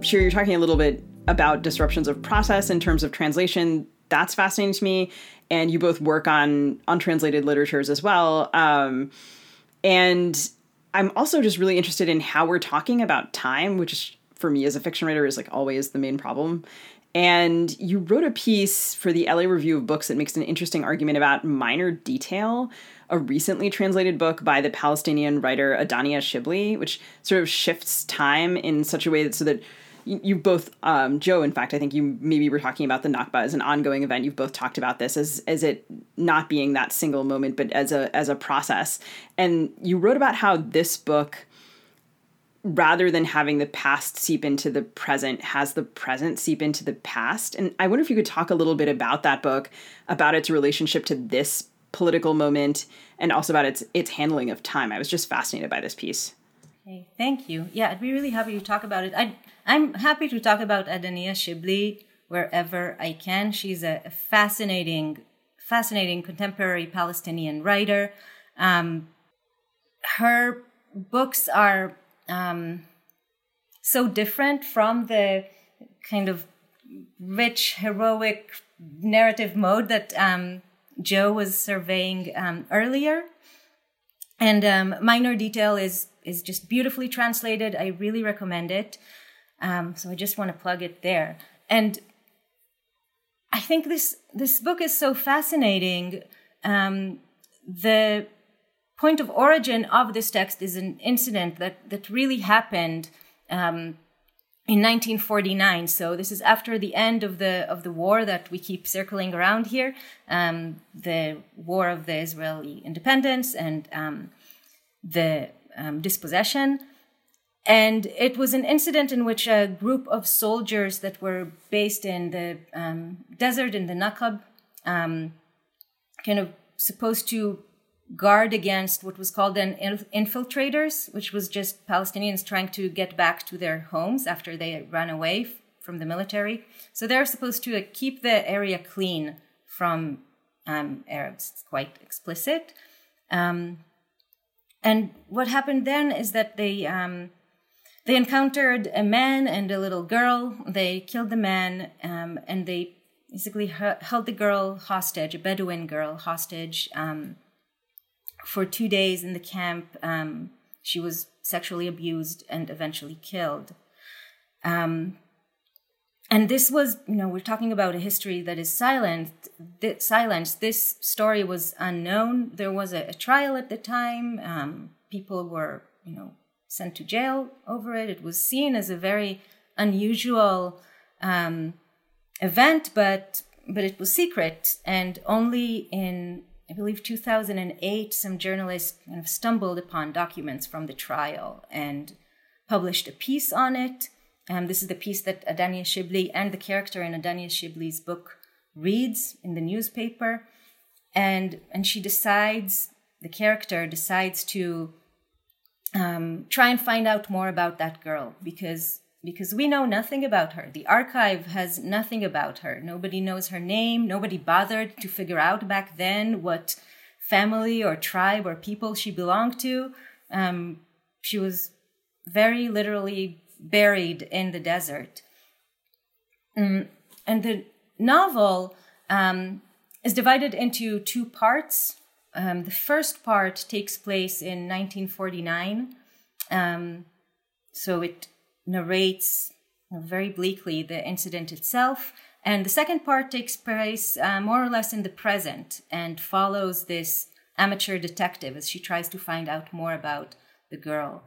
Shir you're talking a little bit about disruptions of process in terms of translation. That's fascinating to me and you both work on untranslated literatures as well. Um, and I'm also just really interested in how we're talking about time, which for me as a fiction writer is like always the main problem. And you wrote a piece for the LA Review of Books that makes an interesting argument about minor detail, a recently translated book by the Palestinian writer Adania Shibli, which sort of shifts time in such a way that so that you both um, joe in fact i think you maybe were talking about the nakba as an ongoing event. You've both talked about this as as it not being that single moment but as a as a process. And you wrote about how this book rather than having the past seep into the present has the present seep into the past. And i wonder if you could talk a little bit about that book about its relationship to this political moment and also about its its handling of time. I was just fascinated by this piece. Okay, thank you. Yeah, I'd be really happy to talk about it. I, I'm happy to talk about Adania Shibli wherever I can. She's a, fascinating, fascinating contemporary Palestinian writer. Um, her books are um, so different from the kind of rich, heroic narrative mode that um, Joe was surveying um, earlier. And um, minor detail is is just beautifully translated. I really recommend it. Um, so I just want to plug it there. And I think this this book is so fascinating. Um, the point of origin of this text is an incident that that really happened um, in 1949. So this is after the end of the of the war that we keep circling around here, um, the war of the Israeli independence and um, the um, dispossession. And it was an incident in which a group of soldiers that were based in the um, desert in the Nakab, um, kind of supposed to guard against what was called then infiltrators, which was just Palestinians trying to get back to their homes after they ran away from the military. So they're supposed to uh, keep the area clean from um, Arabs. It's quite explicit. Um, and what happened then is that they um, they encountered a man and a little girl. They killed the man, um, and they basically held the girl hostage, a Bedouin girl hostage, um, for two days in the camp. Um, she was sexually abused and eventually killed. Um, and this was, you know, we're talking about a history that is silent. That silenced. This story was unknown. There was a, a trial at the time. Um, people were, you know, sent to jail over it. It was seen as a very unusual um, event, but but it was secret. And only in, I believe, 2008, some journalists kind of stumbled upon documents from the trial and published a piece on it um, this is the piece that Adania Shibli and the character in Adania Shibli's book reads in the newspaper. And, and she decides, the character decides to um, try and find out more about that girl because because we know nothing about her. The archive has nothing about her. Nobody knows her name. Nobody bothered to figure out back then what family or tribe or people she belonged to. Um, she was very literally buried in the desert. Mm, and the novel um, is divided into two parts. Um, the first part takes place in 1949. Um, so it narrates very bleakly the incident itself. And the second part takes place uh, more or less in the present and follows this amateur detective as she tries to find out more about the girl.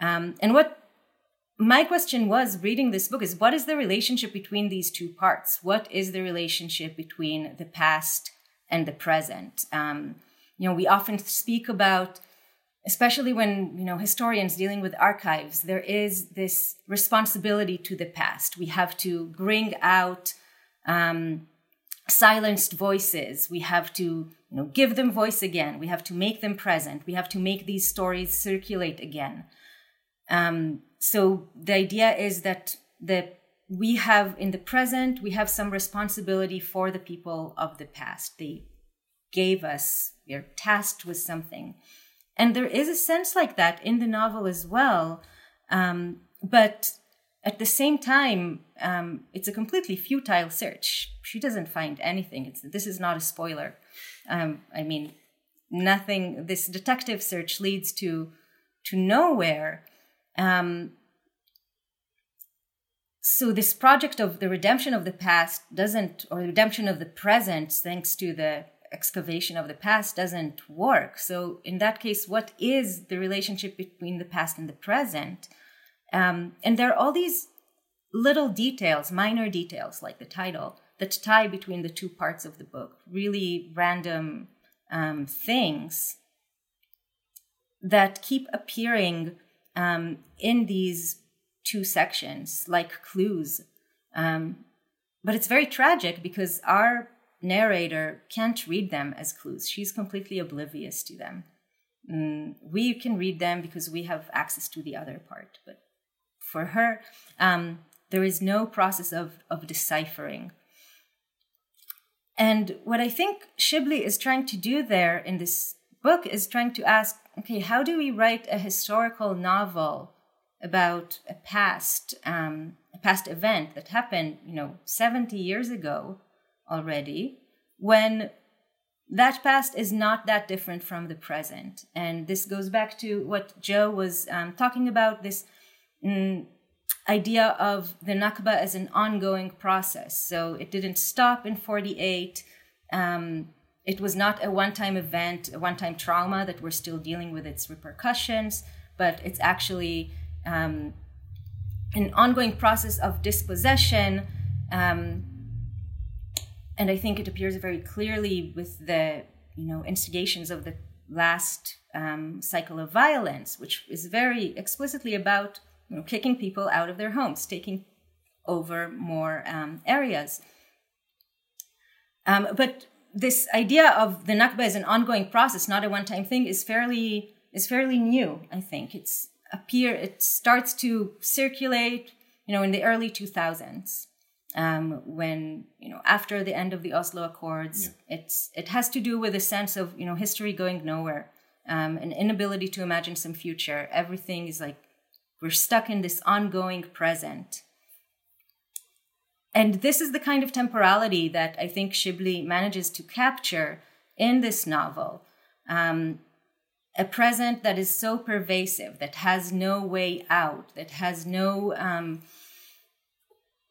Um, and what my question was reading this book is what is the relationship between these two parts? What is the relationship between the past and the present? Um, you know, we often speak about, especially when you know historians dealing with archives, there is this responsibility to the past. We have to bring out um, silenced voices. We have to you know give them voice again. We have to make them present. We have to make these stories circulate again. Um, so the idea is that the we have in the present we have some responsibility for the people of the past. They gave us they're tasked with something, and there is a sense like that in the novel as well. Um, but at the same time, um, it's a completely futile search. She doesn't find anything. It's, this is not a spoiler. Um, I mean, nothing. This detective search leads to to nowhere. Um, so this project of the redemption of the past doesn't, or the redemption of the present, thanks to the excavation of the past, doesn't work. So in that case, what is the relationship between the past and the present? Um, and there are all these little details, minor details, like the title, that tie between the two parts of the book. Really random um, things that keep appearing um, in these two sections, like clues. Um, but it's very tragic because our narrator can't read them as clues. She's completely oblivious to them. Mm, we can read them because we have access to the other part, but for her, um, there is no process of, of deciphering. And what I think Shibli is trying to do there in this book is trying to ask okay, how do we write a historical novel about a past, um, past event that happened, you know, 70 years ago already, when that past is not that different from the present. And this goes back to what Joe was um, talking about this mm, idea of the Nakba as an ongoing process. So it didn't stop in 48. Um, it was not a one time event, a one time trauma that we're still dealing with its repercussions, but it's actually um, an ongoing process of dispossession. Um, and I think it appears very clearly with the you know instigations of the last um, cycle of violence, which is very explicitly about you know, kicking people out of their homes, taking over more um, areas. Um, but this idea of the Nakba as an ongoing process, not a one-time thing, is fairly is fairly new. I think it's appear it starts to circulate, you know, in the early 2000s, um, when you know after the end of the Oslo Accords. Yeah. It's it has to do with a sense of you know history going nowhere, um, an inability to imagine some future. Everything is like we're stuck in this ongoing present. And this is the kind of temporality that I think Shibli manages to capture in this novel. Um, a present that is so pervasive, that has no way out, that has no um,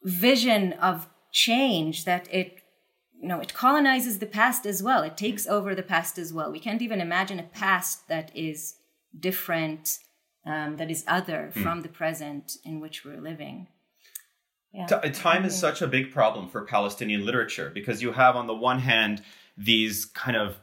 vision of change, that it you know it colonizes the past as well. It takes over the past as well. We can't even imagine a past that is different um, that is other mm. from the present in which we're living. Yeah. T- time is such a big problem for Palestinian literature because you have, on the one hand, these kind of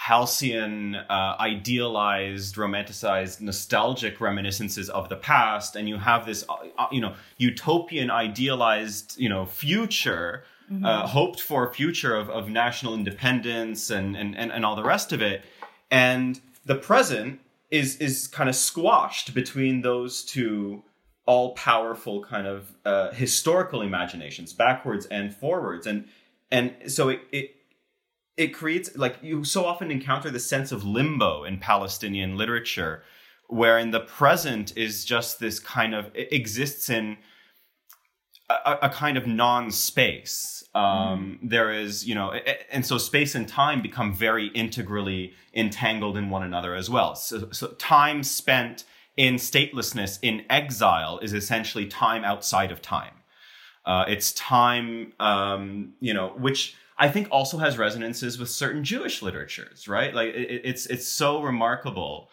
halcyon, uh, idealized, romanticized, nostalgic reminiscences of the past, and you have this, uh, uh you know, utopian, idealized, you know, future, mm-hmm. uh, hoped for future of, of national independence and, and, and, and all the rest of it. And the present is is kind of squashed between those two all powerful kind of uh, historical imaginations backwards and forwards and and so it, it it creates like you so often encounter the sense of limbo in Palestinian literature where in the present is just this kind of exists in a, a kind of non-space. Um, mm. There is, you know, and so space and time become very integrally entangled in one another as well. So, so time spent in statelessness, in exile, is essentially time outside of time. Uh, it's time, um, you know, which I think also has resonances with certain Jewish literatures, right? Like it, it's it's so remarkable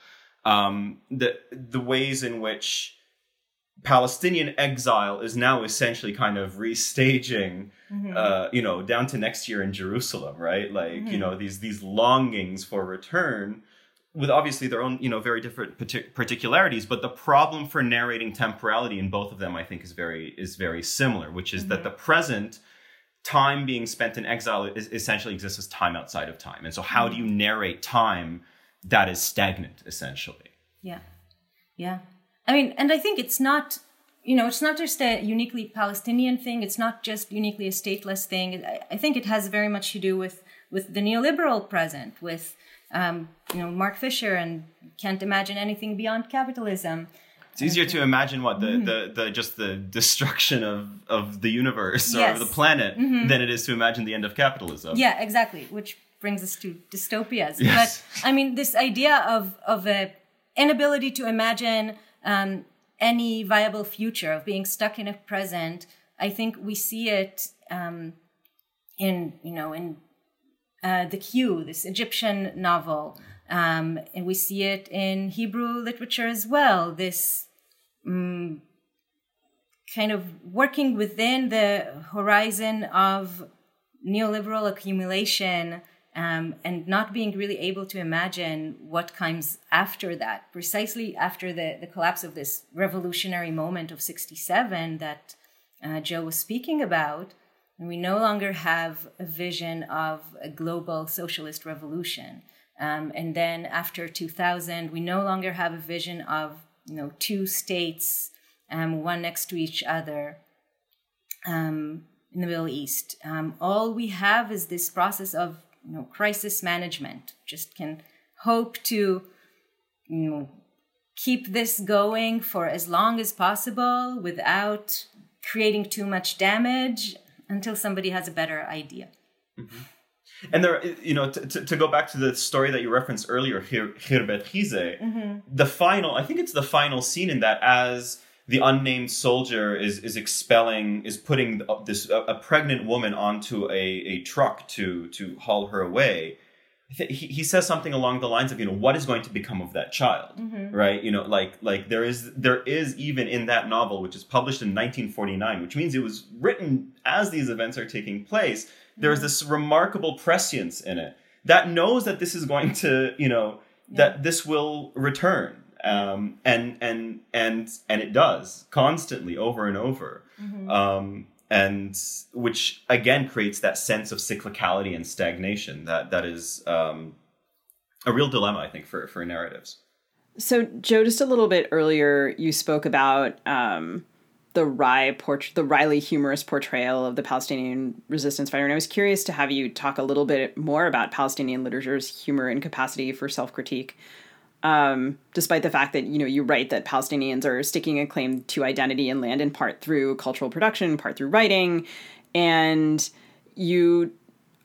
um, the the ways in which Palestinian exile is now essentially kind of restaging, mm-hmm. uh, you know, down to next year in Jerusalem, right? Like, mm-hmm. you know, these these longings for return, with obviously their own, you know, very different partic- particularities. But the problem for narrating temporality in both of them, I think, is very is very similar, which is mm-hmm. that the present time being spent in exile is, essentially exists as time outside of time, and so how do you narrate time that is stagnant, essentially? Yeah, yeah. I mean, and I think it's not, you know, it's not just a uniquely Palestinian thing. It's not just uniquely a stateless thing. I think it has very much to do with with the neoliberal present, with um, you know Mark Fisher and can't imagine anything beyond capitalism. It's easier to imagine what the, mm-hmm. the, the just the destruction of, of the universe yes. or the planet mm-hmm. than it is to imagine the end of capitalism. Yeah, exactly. Which brings us to dystopias. Yes. But I mean, this idea of of a inability to imagine um, any viable future of being stuck in a present. I think we see it um, in you know in uh, the Queue, this Egyptian novel, um, and we see it in Hebrew literature as well. This um, kind of working within the horizon of neoliberal accumulation um, and not being really able to imagine what comes after that, precisely after the, the collapse of this revolutionary moment of 67 that uh, Joe was speaking about. We no longer have a vision of a global socialist revolution. Um, and then after 2000, we no longer have a vision of you know two states, um, one next to each other um, in the Middle East. Um, all we have is this process of you know crisis management. Just can hope to you know keep this going for as long as possible without creating too much damage until somebody has a better idea. Mm-hmm. And there, you know, to, to, to, go back to the story that you referenced earlier, Khirbet Khizeh, mm-hmm. the final, I think it's the final scene in that as the unnamed soldier is is expelling, is putting this a, a pregnant woman onto a, a truck to to haul her away. He, he says something along the lines of, you know, what is going to become of that child, mm-hmm. right? You know, like like there is there is even in that novel, which is published in 1949, which means it was written as these events are taking place there is this remarkable prescience in it that knows that this is going to, you know, yeah. that this will return. Um, and and and and it does constantly over and over. Mm-hmm. Um, and which again creates that sense of cyclicality and stagnation that that is um, a real dilemma, I think, for for narratives. So, Joe, just a little bit earlier, you spoke about um, the Rai port- the Riley humorous portrayal of the Palestinian resistance fighter. And I was curious to have you talk a little bit more about Palestinian literature's humor and capacity for self critique. Um, despite the fact that you know you write that Palestinians are sticking a claim to identity and land in part through cultural production, part through writing, and you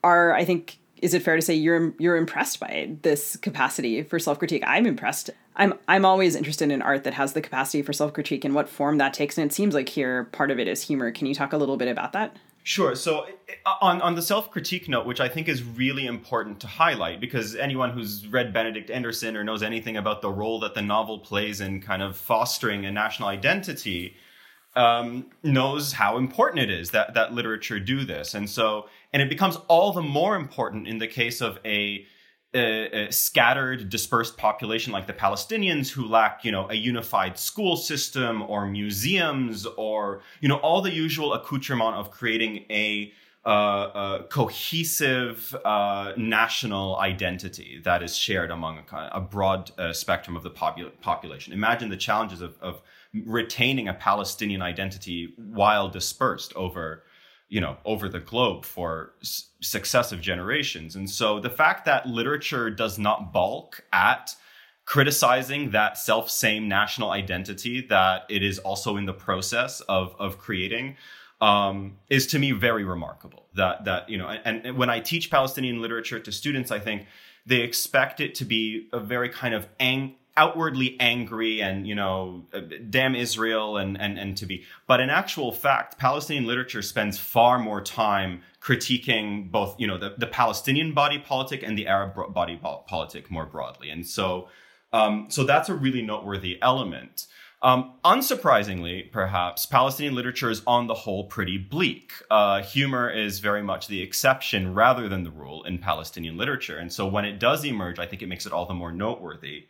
are, I think, is it fair to say you're you're impressed by this capacity for self critique? I'm impressed. I'm I'm always interested in art that has the capacity for self critique and what form that takes, and it seems like here part of it is humor. Can you talk a little bit about that? Sure. So on on the self critique note, which I think is really important to highlight, because anyone who's read Benedict Anderson or knows anything about the role that the novel plays in kind of fostering a national identity um, knows how important it is that that literature do this, and so and it becomes all the more important in the case of a, a, scattered, dispersed population like the Palestinians who lack, you know, a unified school system or museums or you know all the usual accoutrement of creating a uh, cohesive uh, national identity that is shared among a, a broad uh, spectrum of the popul- population. Imagine the challenges of, of retaining a Palestinian identity while dispersed over you know over the globe for s- successive generations. And so the fact that literature does not balk at criticizing that self same national identity that it is also in the process of of creating um, is to me very remarkable. That that you know and, and when i teach palestinian literature to students i think they expect it to be a very kind of ang- outwardly angry and you know damn israel and, and and to be but in actual fact palestinian literature spends far more time critiquing both you know the, the palestinian body politic and the arab body politic more broadly and so um, so that's a really noteworthy element um, unsurprisingly, perhaps, Palestinian literature is on the whole pretty bleak. Uh, humor is very much the exception rather than the rule in Palestinian literature. And so when it does emerge, I think it makes it all the more noteworthy.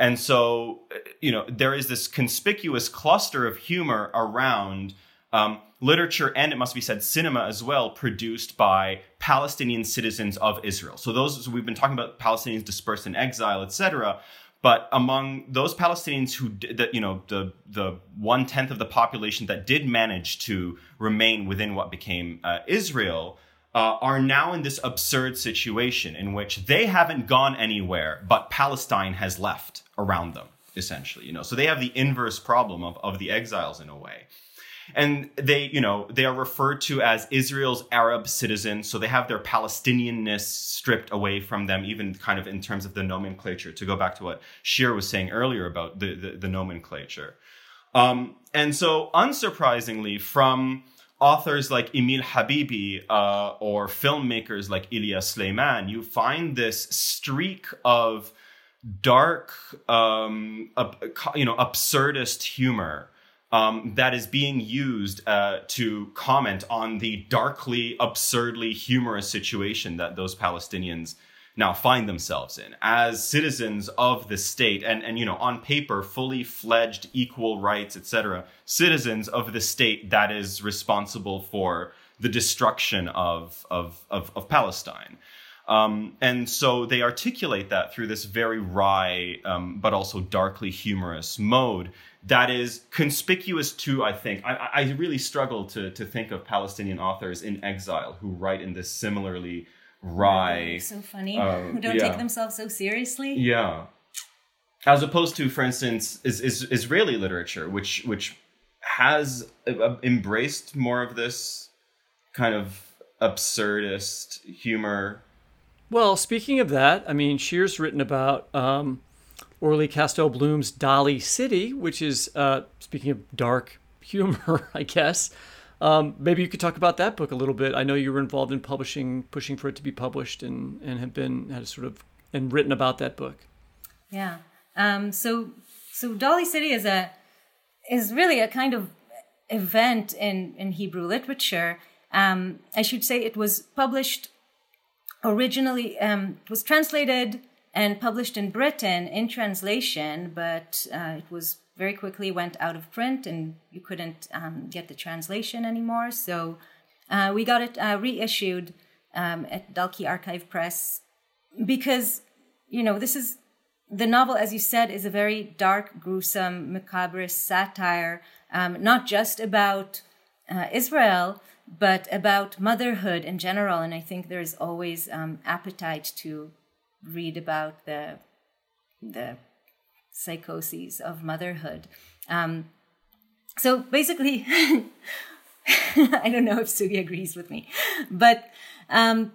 And so, you know, there is this conspicuous cluster of humor around um, literature and, it must be said, cinema as well, produced by Palestinian citizens of Israel. So those so we've been talking about Palestinians dispersed in exile, etc. But among those Palestinians who, that you know, the the one tenth of the population that did manage to remain within what became uh, Israel, uh, are now in this absurd situation in which they haven't gone anywhere, but Palestine has left around them, essentially. You know, so they have the inverse problem of, of the exiles in a way. and they you know they are referred to as israel's arab citizens so they have their palestinianness stripped away from them even kind of in terms of the nomenclature to go back to what shir was saying earlier about the the, the nomenclature um, and so unsurprisingly from authors like Emil Habibi uh, or filmmakers like Elia Suleiman, you find this streak of dark, um, you know, absurdist humor um, that is being used uh, to comment on the darkly, absurdly humorous situation that those Palestinians now find themselves in as citizens of the state and, and you know on paper fully fledged equal rights etc citizens of the state that is responsible for the destruction of of of, of palestine. Um, and so they articulate that through this very wry um, but also darkly humorous mode that is conspicuous to i think I, I really struggle to, to think of palestinian authors in exile who write in this similarly wry so funny uh, who don't yeah. take themselves so seriously yeah as opposed to for instance is, is israeli literature which which has uh, embraced more of this kind of absurdist humor well, speaking of that, I mean, Shir's written about um, Orly Castel-Bloom's Dolly City, which is, uh, speaking of dark humor, I guess. Um, maybe you could talk about that book a little bit. I know you were involved in publishing, pushing for it to be published, and, and have been had sort of and written about that book. Yeah. Um, so so Dolly City is a is really a kind of event in in Hebrew literature. Um, I should say it was published originally um, was translated and published in Britain in translation, but uh, it was very quickly went out of print and you couldn't um, get the translation anymore. So uh, we got it uh, reissued um, at Dalkey Archive Press because, you know, this is the novel, as you said, is a very dark, gruesome, macabre satire, um, not just about uh, Israel, but about motherhood in general. And I think there's always um, appetite to read about the the psychoses of motherhood. Um, so basically, I don't know if Sugi agrees with me, but um,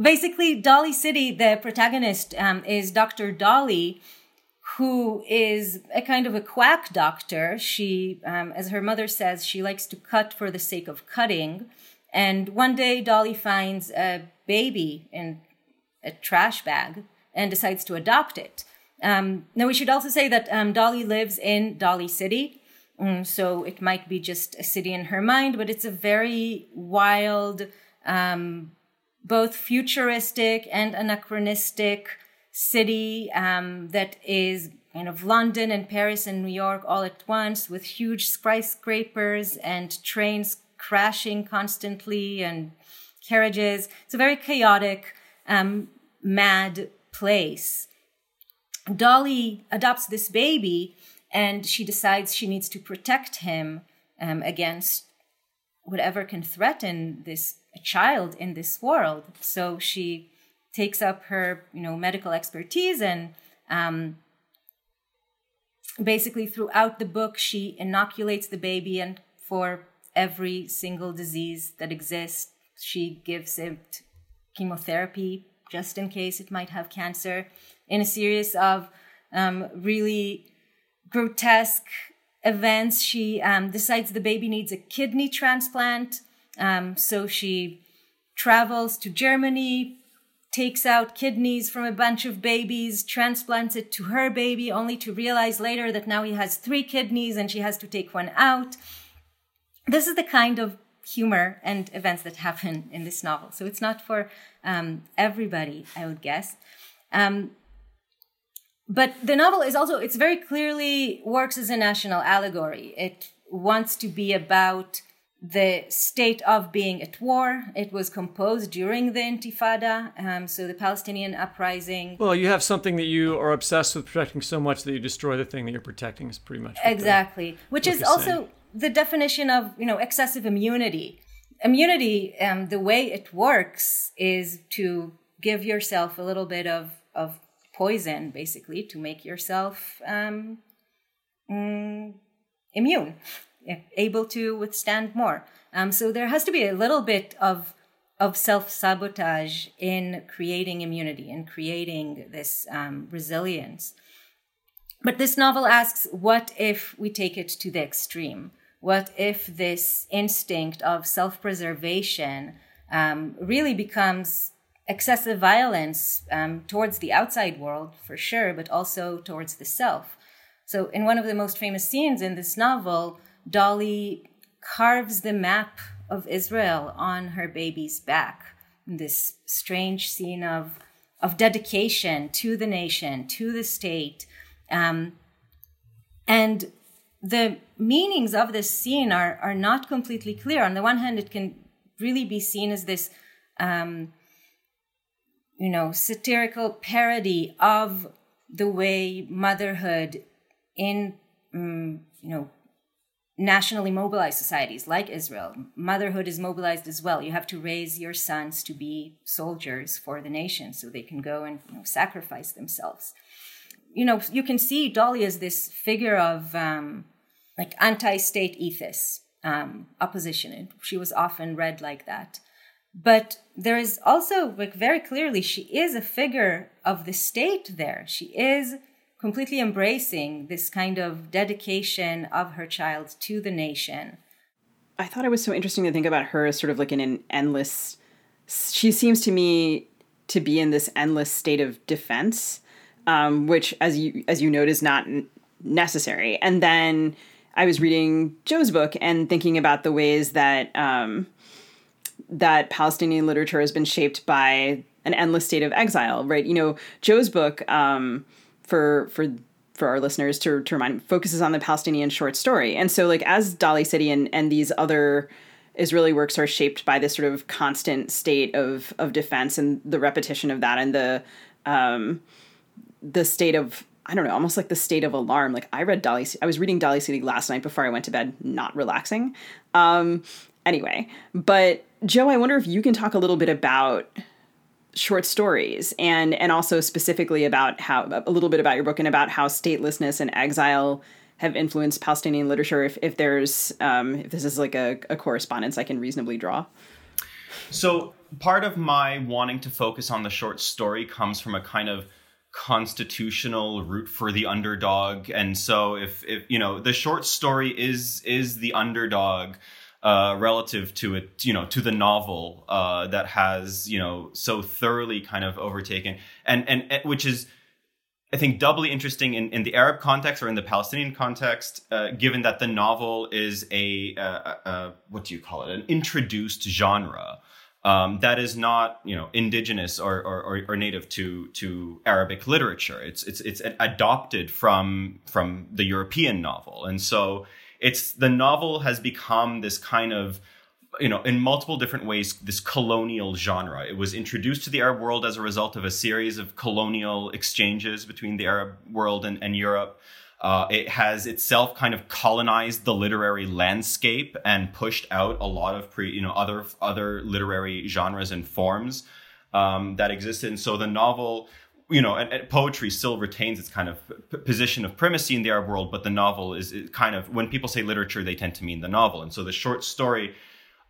basically, Dolly City, the protagonist, um, is Dr. Dolly, who is a kind of a quack doctor. She, um, as her mother says, she likes to cut for the sake of cutting. And one day, Dolly finds a baby in a trash bag and decides to adopt it. Um, now, we should also say that um, Dolly lives in Dolly City. Um, so it might be just a city in her mind, but it's a very wild, um, both futuristic and anachronistic city um, that is kind of London and Paris and New York all at once with huge skyscrapers and trains crashing constantly and carriages. It's a very chaotic, um, mad place. Dolly adopts this baby and she decides she needs to protect him um, against whatever can threaten this child in this world. So she takes up her you know medical expertise and um, basically throughout the book she inoculates the baby and for every single disease that exists she gives it chemotherapy just in case it might have cancer in a series of um, really grotesque events she um, decides the baby needs a kidney transplant um, so she travels to germany takes out kidneys from a bunch of babies, transplants it to her baby, only to realize later that now he has three kidneys and she has to take one out. This is the kind of humor and events that happen in this novel. So it's not for um, everybody, I would guess. Um, but the novel is also, it's very clearly works as a national allegory. It wants to be about the state of being at war. It was composed during the Intifada, um, so the Palestinian uprising. Well, you have something that you are obsessed with protecting so much that you destroy the thing that you're protecting. Is pretty much exactly, the, which is also saying. The definition of you know excessive immunity. Immunity, um, the way it works is to give yourself a little bit of of poison, basically, to make yourself um, mm, immune able to withstand more. Um, so there has to be a little bit of of self sabotage in creating immunity and creating this um, resilience. But this novel asks, what if we take it to the extreme? What if this instinct of self preservation um, really becomes excessive violence um, towards the outside world, for sure, but also towards the self? So, in one of the most famous scenes in this novel, Dolly carves the map of Israel on her baby's back. This strange scene of, of dedication to the nation, to the state. Um, and the meanings of this scene are, are not completely clear. On the one hand, it can really be seen as this, um, you know, satirical parody of the way motherhood in, um, you know, nationally mobilized societies like Israel, motherhood is mobilized as well. You have to raise your sons to be soldiers for the nation so they can go and you know, sacrifice themselves. You know, you can see Dolly as this figure of um, like anti-state ethos, um, opposition. She was often read like that. But there is also like very clearly she is a figure of the state there. She is completely embracing this kind of dedication of her child to the nation. I thought it was so interesting to think about her as sort of like in an endless. She seems to me to be in this endless state of defense, um, which, as you as you note, is not necessary. And then I was reading Joe's book and thinking about the ways that um, that Palestinian literature has been shaped by an endless state of exile. Right? You know, Joe's book. Um, for for for our listeners to, to remind focuses on the Palestinian short story. And so like as Dolly City and, and these other Israeli works are shaped by this sort of constant state of of defense and the repetition of that and the um the state of I don't know, almost like the state of alarm. Like I read Dolly I was reading Dolly City last night before I went to bed, not relaxing. Um anyway, but Joe, I wonder if you can talk a little bit about short stories and and also specifically about how a little bit about your book and about how statelessness and exile have influenced Palestinian literature if, if there's um, if this is like a, a correspondence I can reasonably draw. So part of my wanting to focus on the short story comes from a kind of constitutional root for the underdog. And so if if you know the short story is is the underdog uh, relative to it, you know, to the novel uh, that has, you know, so thoroughly kind of overtaken, and and, and which is, I think, doubly interesting in, in the Arab context or in the Palestinian context, uh, given that the novel is a, a, a, what do you call it, an introduced genre. Um, that is not, you know, indigenous or, or, or, native to to Arabic literature. It's it's it's adopted from from the European novel, and so it's the novel has become this kind of you know, in multiple different ways, this colonial genre. It was introduced to the Arab world as a result of a series of colonial exchanges between the Arab world and, and Europe. Uh, it has itself kind of colonized the literary landscape and pushed out a lot of pre, you know, other other literary genres and forms um, that existed. And so the novel you know, and, and, poetry still retains its kind of p- position of primacy in the Arab world, but the novel is kind of when people say literature, they tend to mean the novel. And so the short story,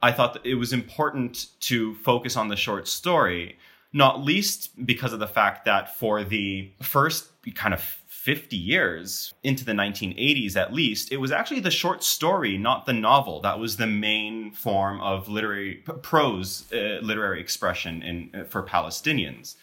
I thought it was important to focus on the short story, not least because of the fact that for the first kind of 50 years into the 1980s at least, it was actually the short story, not the novel, that was the main form of literary prose uh, literary expression in uh, for Palestinians.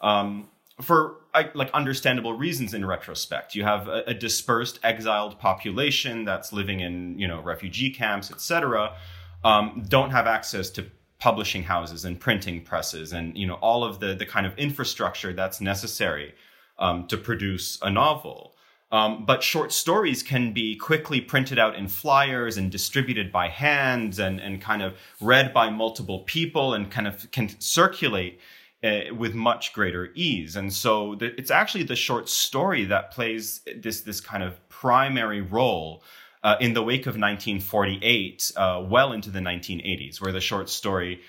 Um, for like understandable reasons in retrospect. You have a, a, dispersed, exiled population that's living in you know refugee camps, etc. Um, don't have access to publishing houses and printing presses and you know all of the the kind of infrastructure that's necessary um, to produce a novel. Um, but short stories can be quickly printed out in flyers and distributed by hands and, and kind of read by multiple people and kind of can circulate uh, with much greater ease. And so the, it's actually the short story that plays this this kind of primary role uh, in the wake of 1948, uh, well into the 1980s, where the short story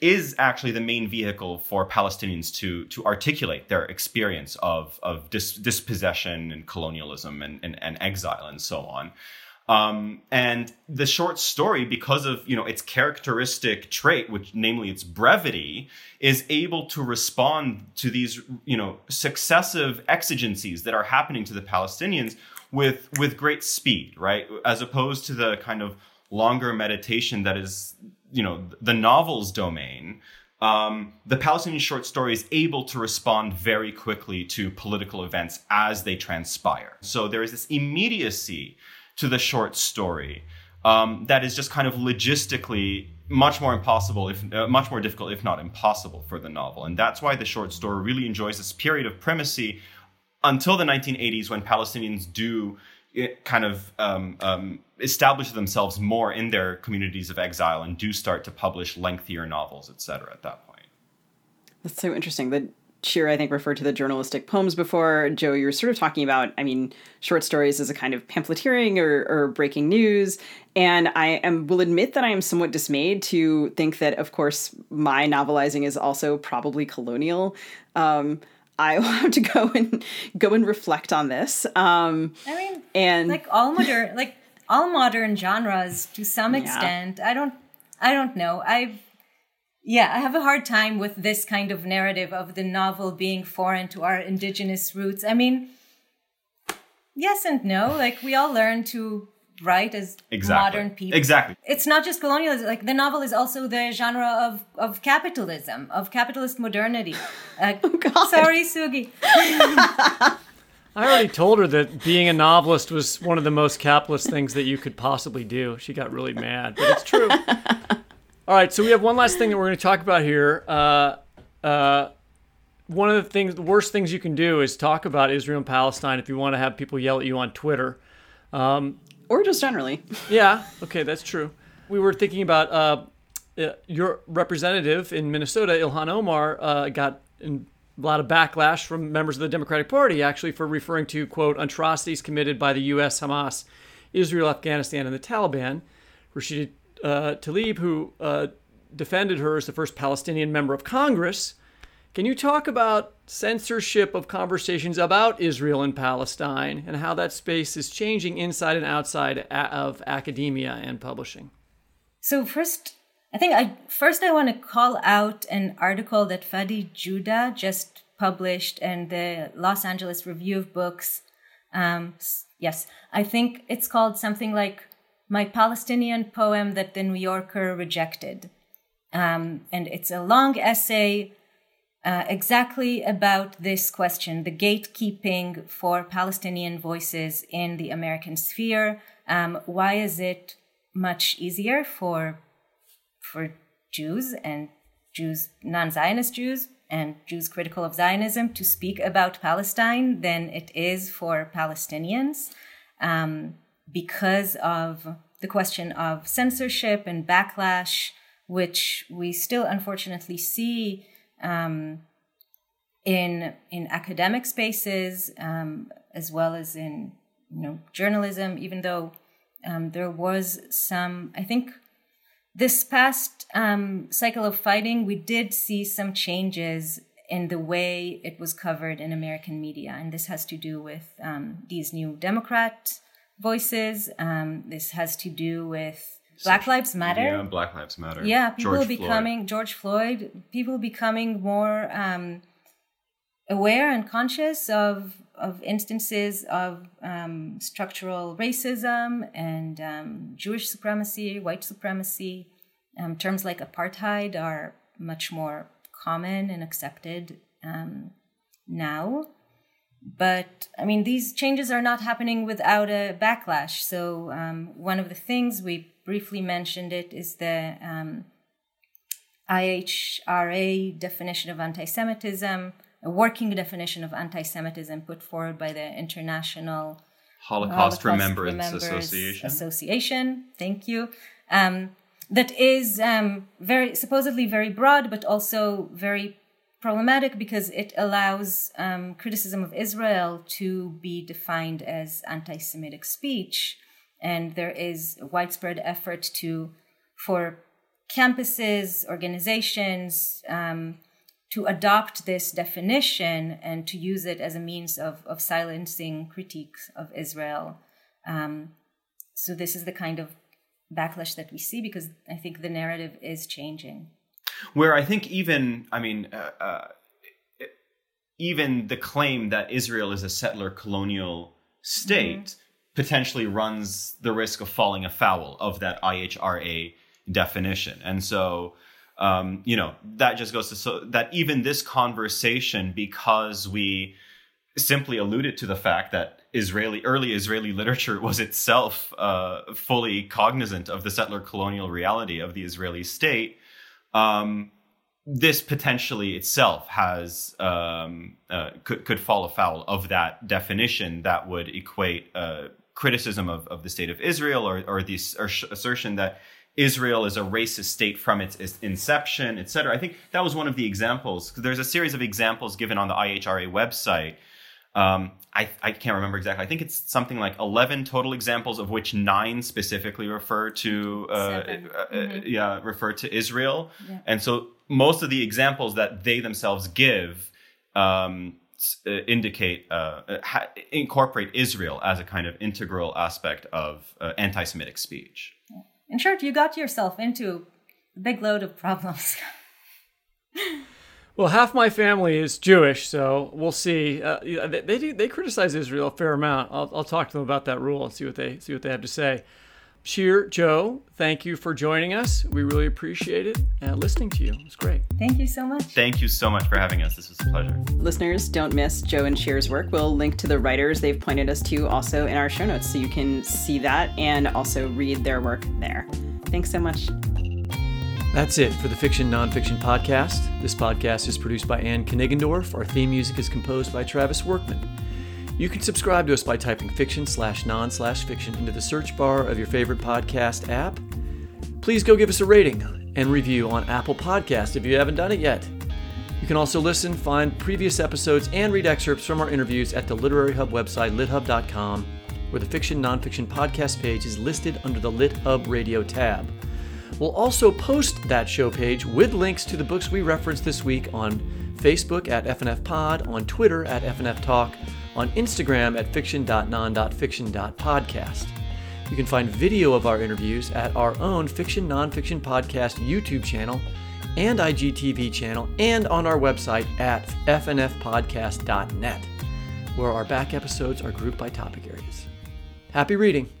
is actually the main vehicle for Palestinians to to articulate their experience of of dis- dispossession and colonialism and, and, and exile and so on. Um, and the short story, because of you know its characteristic trait, which namely its brevity, is able to respond to these you know successive exigencies that are happening to the Palestinians with with great speed, right? As opposed to the kind of longer meditation that is you know the novel's domain. Um, the Palestinian short story is able to respond very quickly to political events as they transpire. So there is this immediacy to the short story um, that is just kind of logistically much more impossible, if uh, much more difficult, if not impossible, for the novel. And that's why the short story really enjoys this period of primacy until the 1980s, when Palestinians do kind of um, um, establish themselves more in their communities of exile and do start to publish lengthier novels, etc. At that point. That's so interesting. The Shira, I think, referred to the journalistic poems before. Joe, you were sort of talking about, I mean, short stories as a kind of pamphleteering or, or breaking news. And I am, will admit that I am somewhat dismayed to think that, of course, my novelizing is also probably colonial. Um, I will have to go and go and reflect on this. Um, I mean, and like all modern, like all modern genres to some Yeah. extent. I don't, I don't know. I've yeah, I have a hard time with this kind of narrative of the novel being foreign to our indigenous roots. I mean, yes and no. Like we all learn to write as Exactly. modern people. Exactly. It's not just colonialism. Like the novel is also the genre of of capitalism, of capitalist modernity. Uh, God. Sorry, Sugi. I already told her that being a novelist was one of the most capitalist things that you could possibly do. She got really mad, but it's true. All right, so we have one last thing that we're going to talk about here. Uh, uh, one of the things, the worst things you can do is talk about Israel and Palestine if you want to have people yell at you on Twitter. Or just generally. Yeah, okay, that's true. We were thinking about uh, uh, your representative in Minnesota, Ilhan Omar, uh, got in a lot of backlash from members of the Democratic Party actually for referring to, quote, atrocities committed by the U.S., Hamas, Israel, Afghanistan, and the Taliban. Rashida uh, Tlaib, who uh, defended her as the first Palestinian member of Congress. Can you talk about censorship of conversations about Israel and Palestine and how that space is changing inside and outside of academia and publishing? So first, I think I first I want to call out an article that Fady Joudah just published in the Los Angeles Review of Books. Um, yes, I think it's called something like "My Palestinian Poem That the New Yorker Rejected," um, and it's a long essay uh, exactly about this question the gatekeeping for Palestinian voices in the American sphere. Um, why is it much easier for, for Jews and Jews, non Zionist Jews, and Jews critical of Zionism to speak about Palestine than it is for Palestinians? Um, because of the question of censorship and backlash, which we still unfortunately see um, in in academic spaces um, as well as in you know journalism. Even though um, there was some, I think this past um, cycle of fighting, we did see some changes in the way it was covered in American media, and this has to do with um, these new Democrat voices. Um, this has to do with Black Lives Matter. Yeah, Black Lives Matter. Yeah, people George Floyd. becoming George Floyd, people becoming more um, aware and conscious of of instances of um, structural racism and um, Jewish supremacy, white supremacy. Um, terms like apartheid are much more common and accepted um, now. But I mean, these changes are not happening without a backlash. So um, one of the things we briefly mentioned it is the um, IHRA definition of anti-Semitism, a working definition of anti-Semitism put forward by the International Holocaust, Holocaust Remembrance, Remembrance Association. Association. Thank you. Um, that is um, very supposedly very broad, but also very problematic because it allows um, criticism of Israel to be defined as anti-Semitic speech, and there is a widespread effort to for campuses, organizations. Um, to adopt this definition and to use it as a means of, of silencing critiques of Israel. Um, so this is the kind of backlash that we see because I think the narrative is changing. Where I think even, I mean, uh, uh, even the claim that Israel is a settler colonial state mm-hmm. Potentially runs the risk of falling afoul of that IHRA definition. And so, um, you know, that just goes to so that even this conversation, because we simply alluded to the fact that Israeli early Israeli literature was itself uh, fully cognizant of the settler colonial reality of the Israeli state. Um, this potentially itself has um, uh, could could fall afoul of that definition that would equate uh, criticism of, of the state of Israel or or the assertion that Israel is a racist state from its, its inception, etc. I think that was one of the examples. There's a series of examples given on the IHRA website. Um, I, I can't remember exactly. I think it's something like 11 total examples, of which nine specifically refer to, uh, uh, mm-hmm. yeah, refer to Israel. Yeah. And so most of the examples that they themselves give um, uh, indicate uh, uh, ha- incorporate Israel as a kind of integral aspect of uh, anti-Semitic speech. In short, you got yourself into a big load of problems. well, half my family is Jewish, so we'll see. Uh, they, they, do, they criticize Israel a fair amount. I'll, I'll talk to them about that rule and see what they see what they have to say. Shir, Joe, thank you for joining us. We really appreciate it and listening to you. It was great. Thank you so much. Thank you so much for having us. This was a pleasure. Listeners, don't miss Joe and Shir's work. We'll link to the writers they've pointed us to also in our show notes so you can see that and also read their work there. Thanks so much. That's it for the Fiction Nonfiction Podcast. This podcast is produced by Anne Kniggendorf. Our theme music is composed by Travis Workman. You can subscribe to us by typing fiction slash non slash fiction into the search bar of your favorite podcast app. Please go give us a rating and review on Apple Podcast if you haven't done it yet. You can also listen, find previous episodes, and read excerpts from our interviews at the Literary Hub website, lithub.com, where the Fiction Nonfiction podcast page is listed under the Lit Hub Radio tab. We'll also post that show page with links to the books we referenced this week on Facebook at FNF Pod, on Twitter at FNF Talk, on Instagram at fiction.non.fiction.podcast. You can find video of our interviews at our own Fiction Nonfiction Podcast YouTube channel and IGTV channel and on our website at fnfpodcast.net, where our back episodes are grouped by topic areas. Happy reading!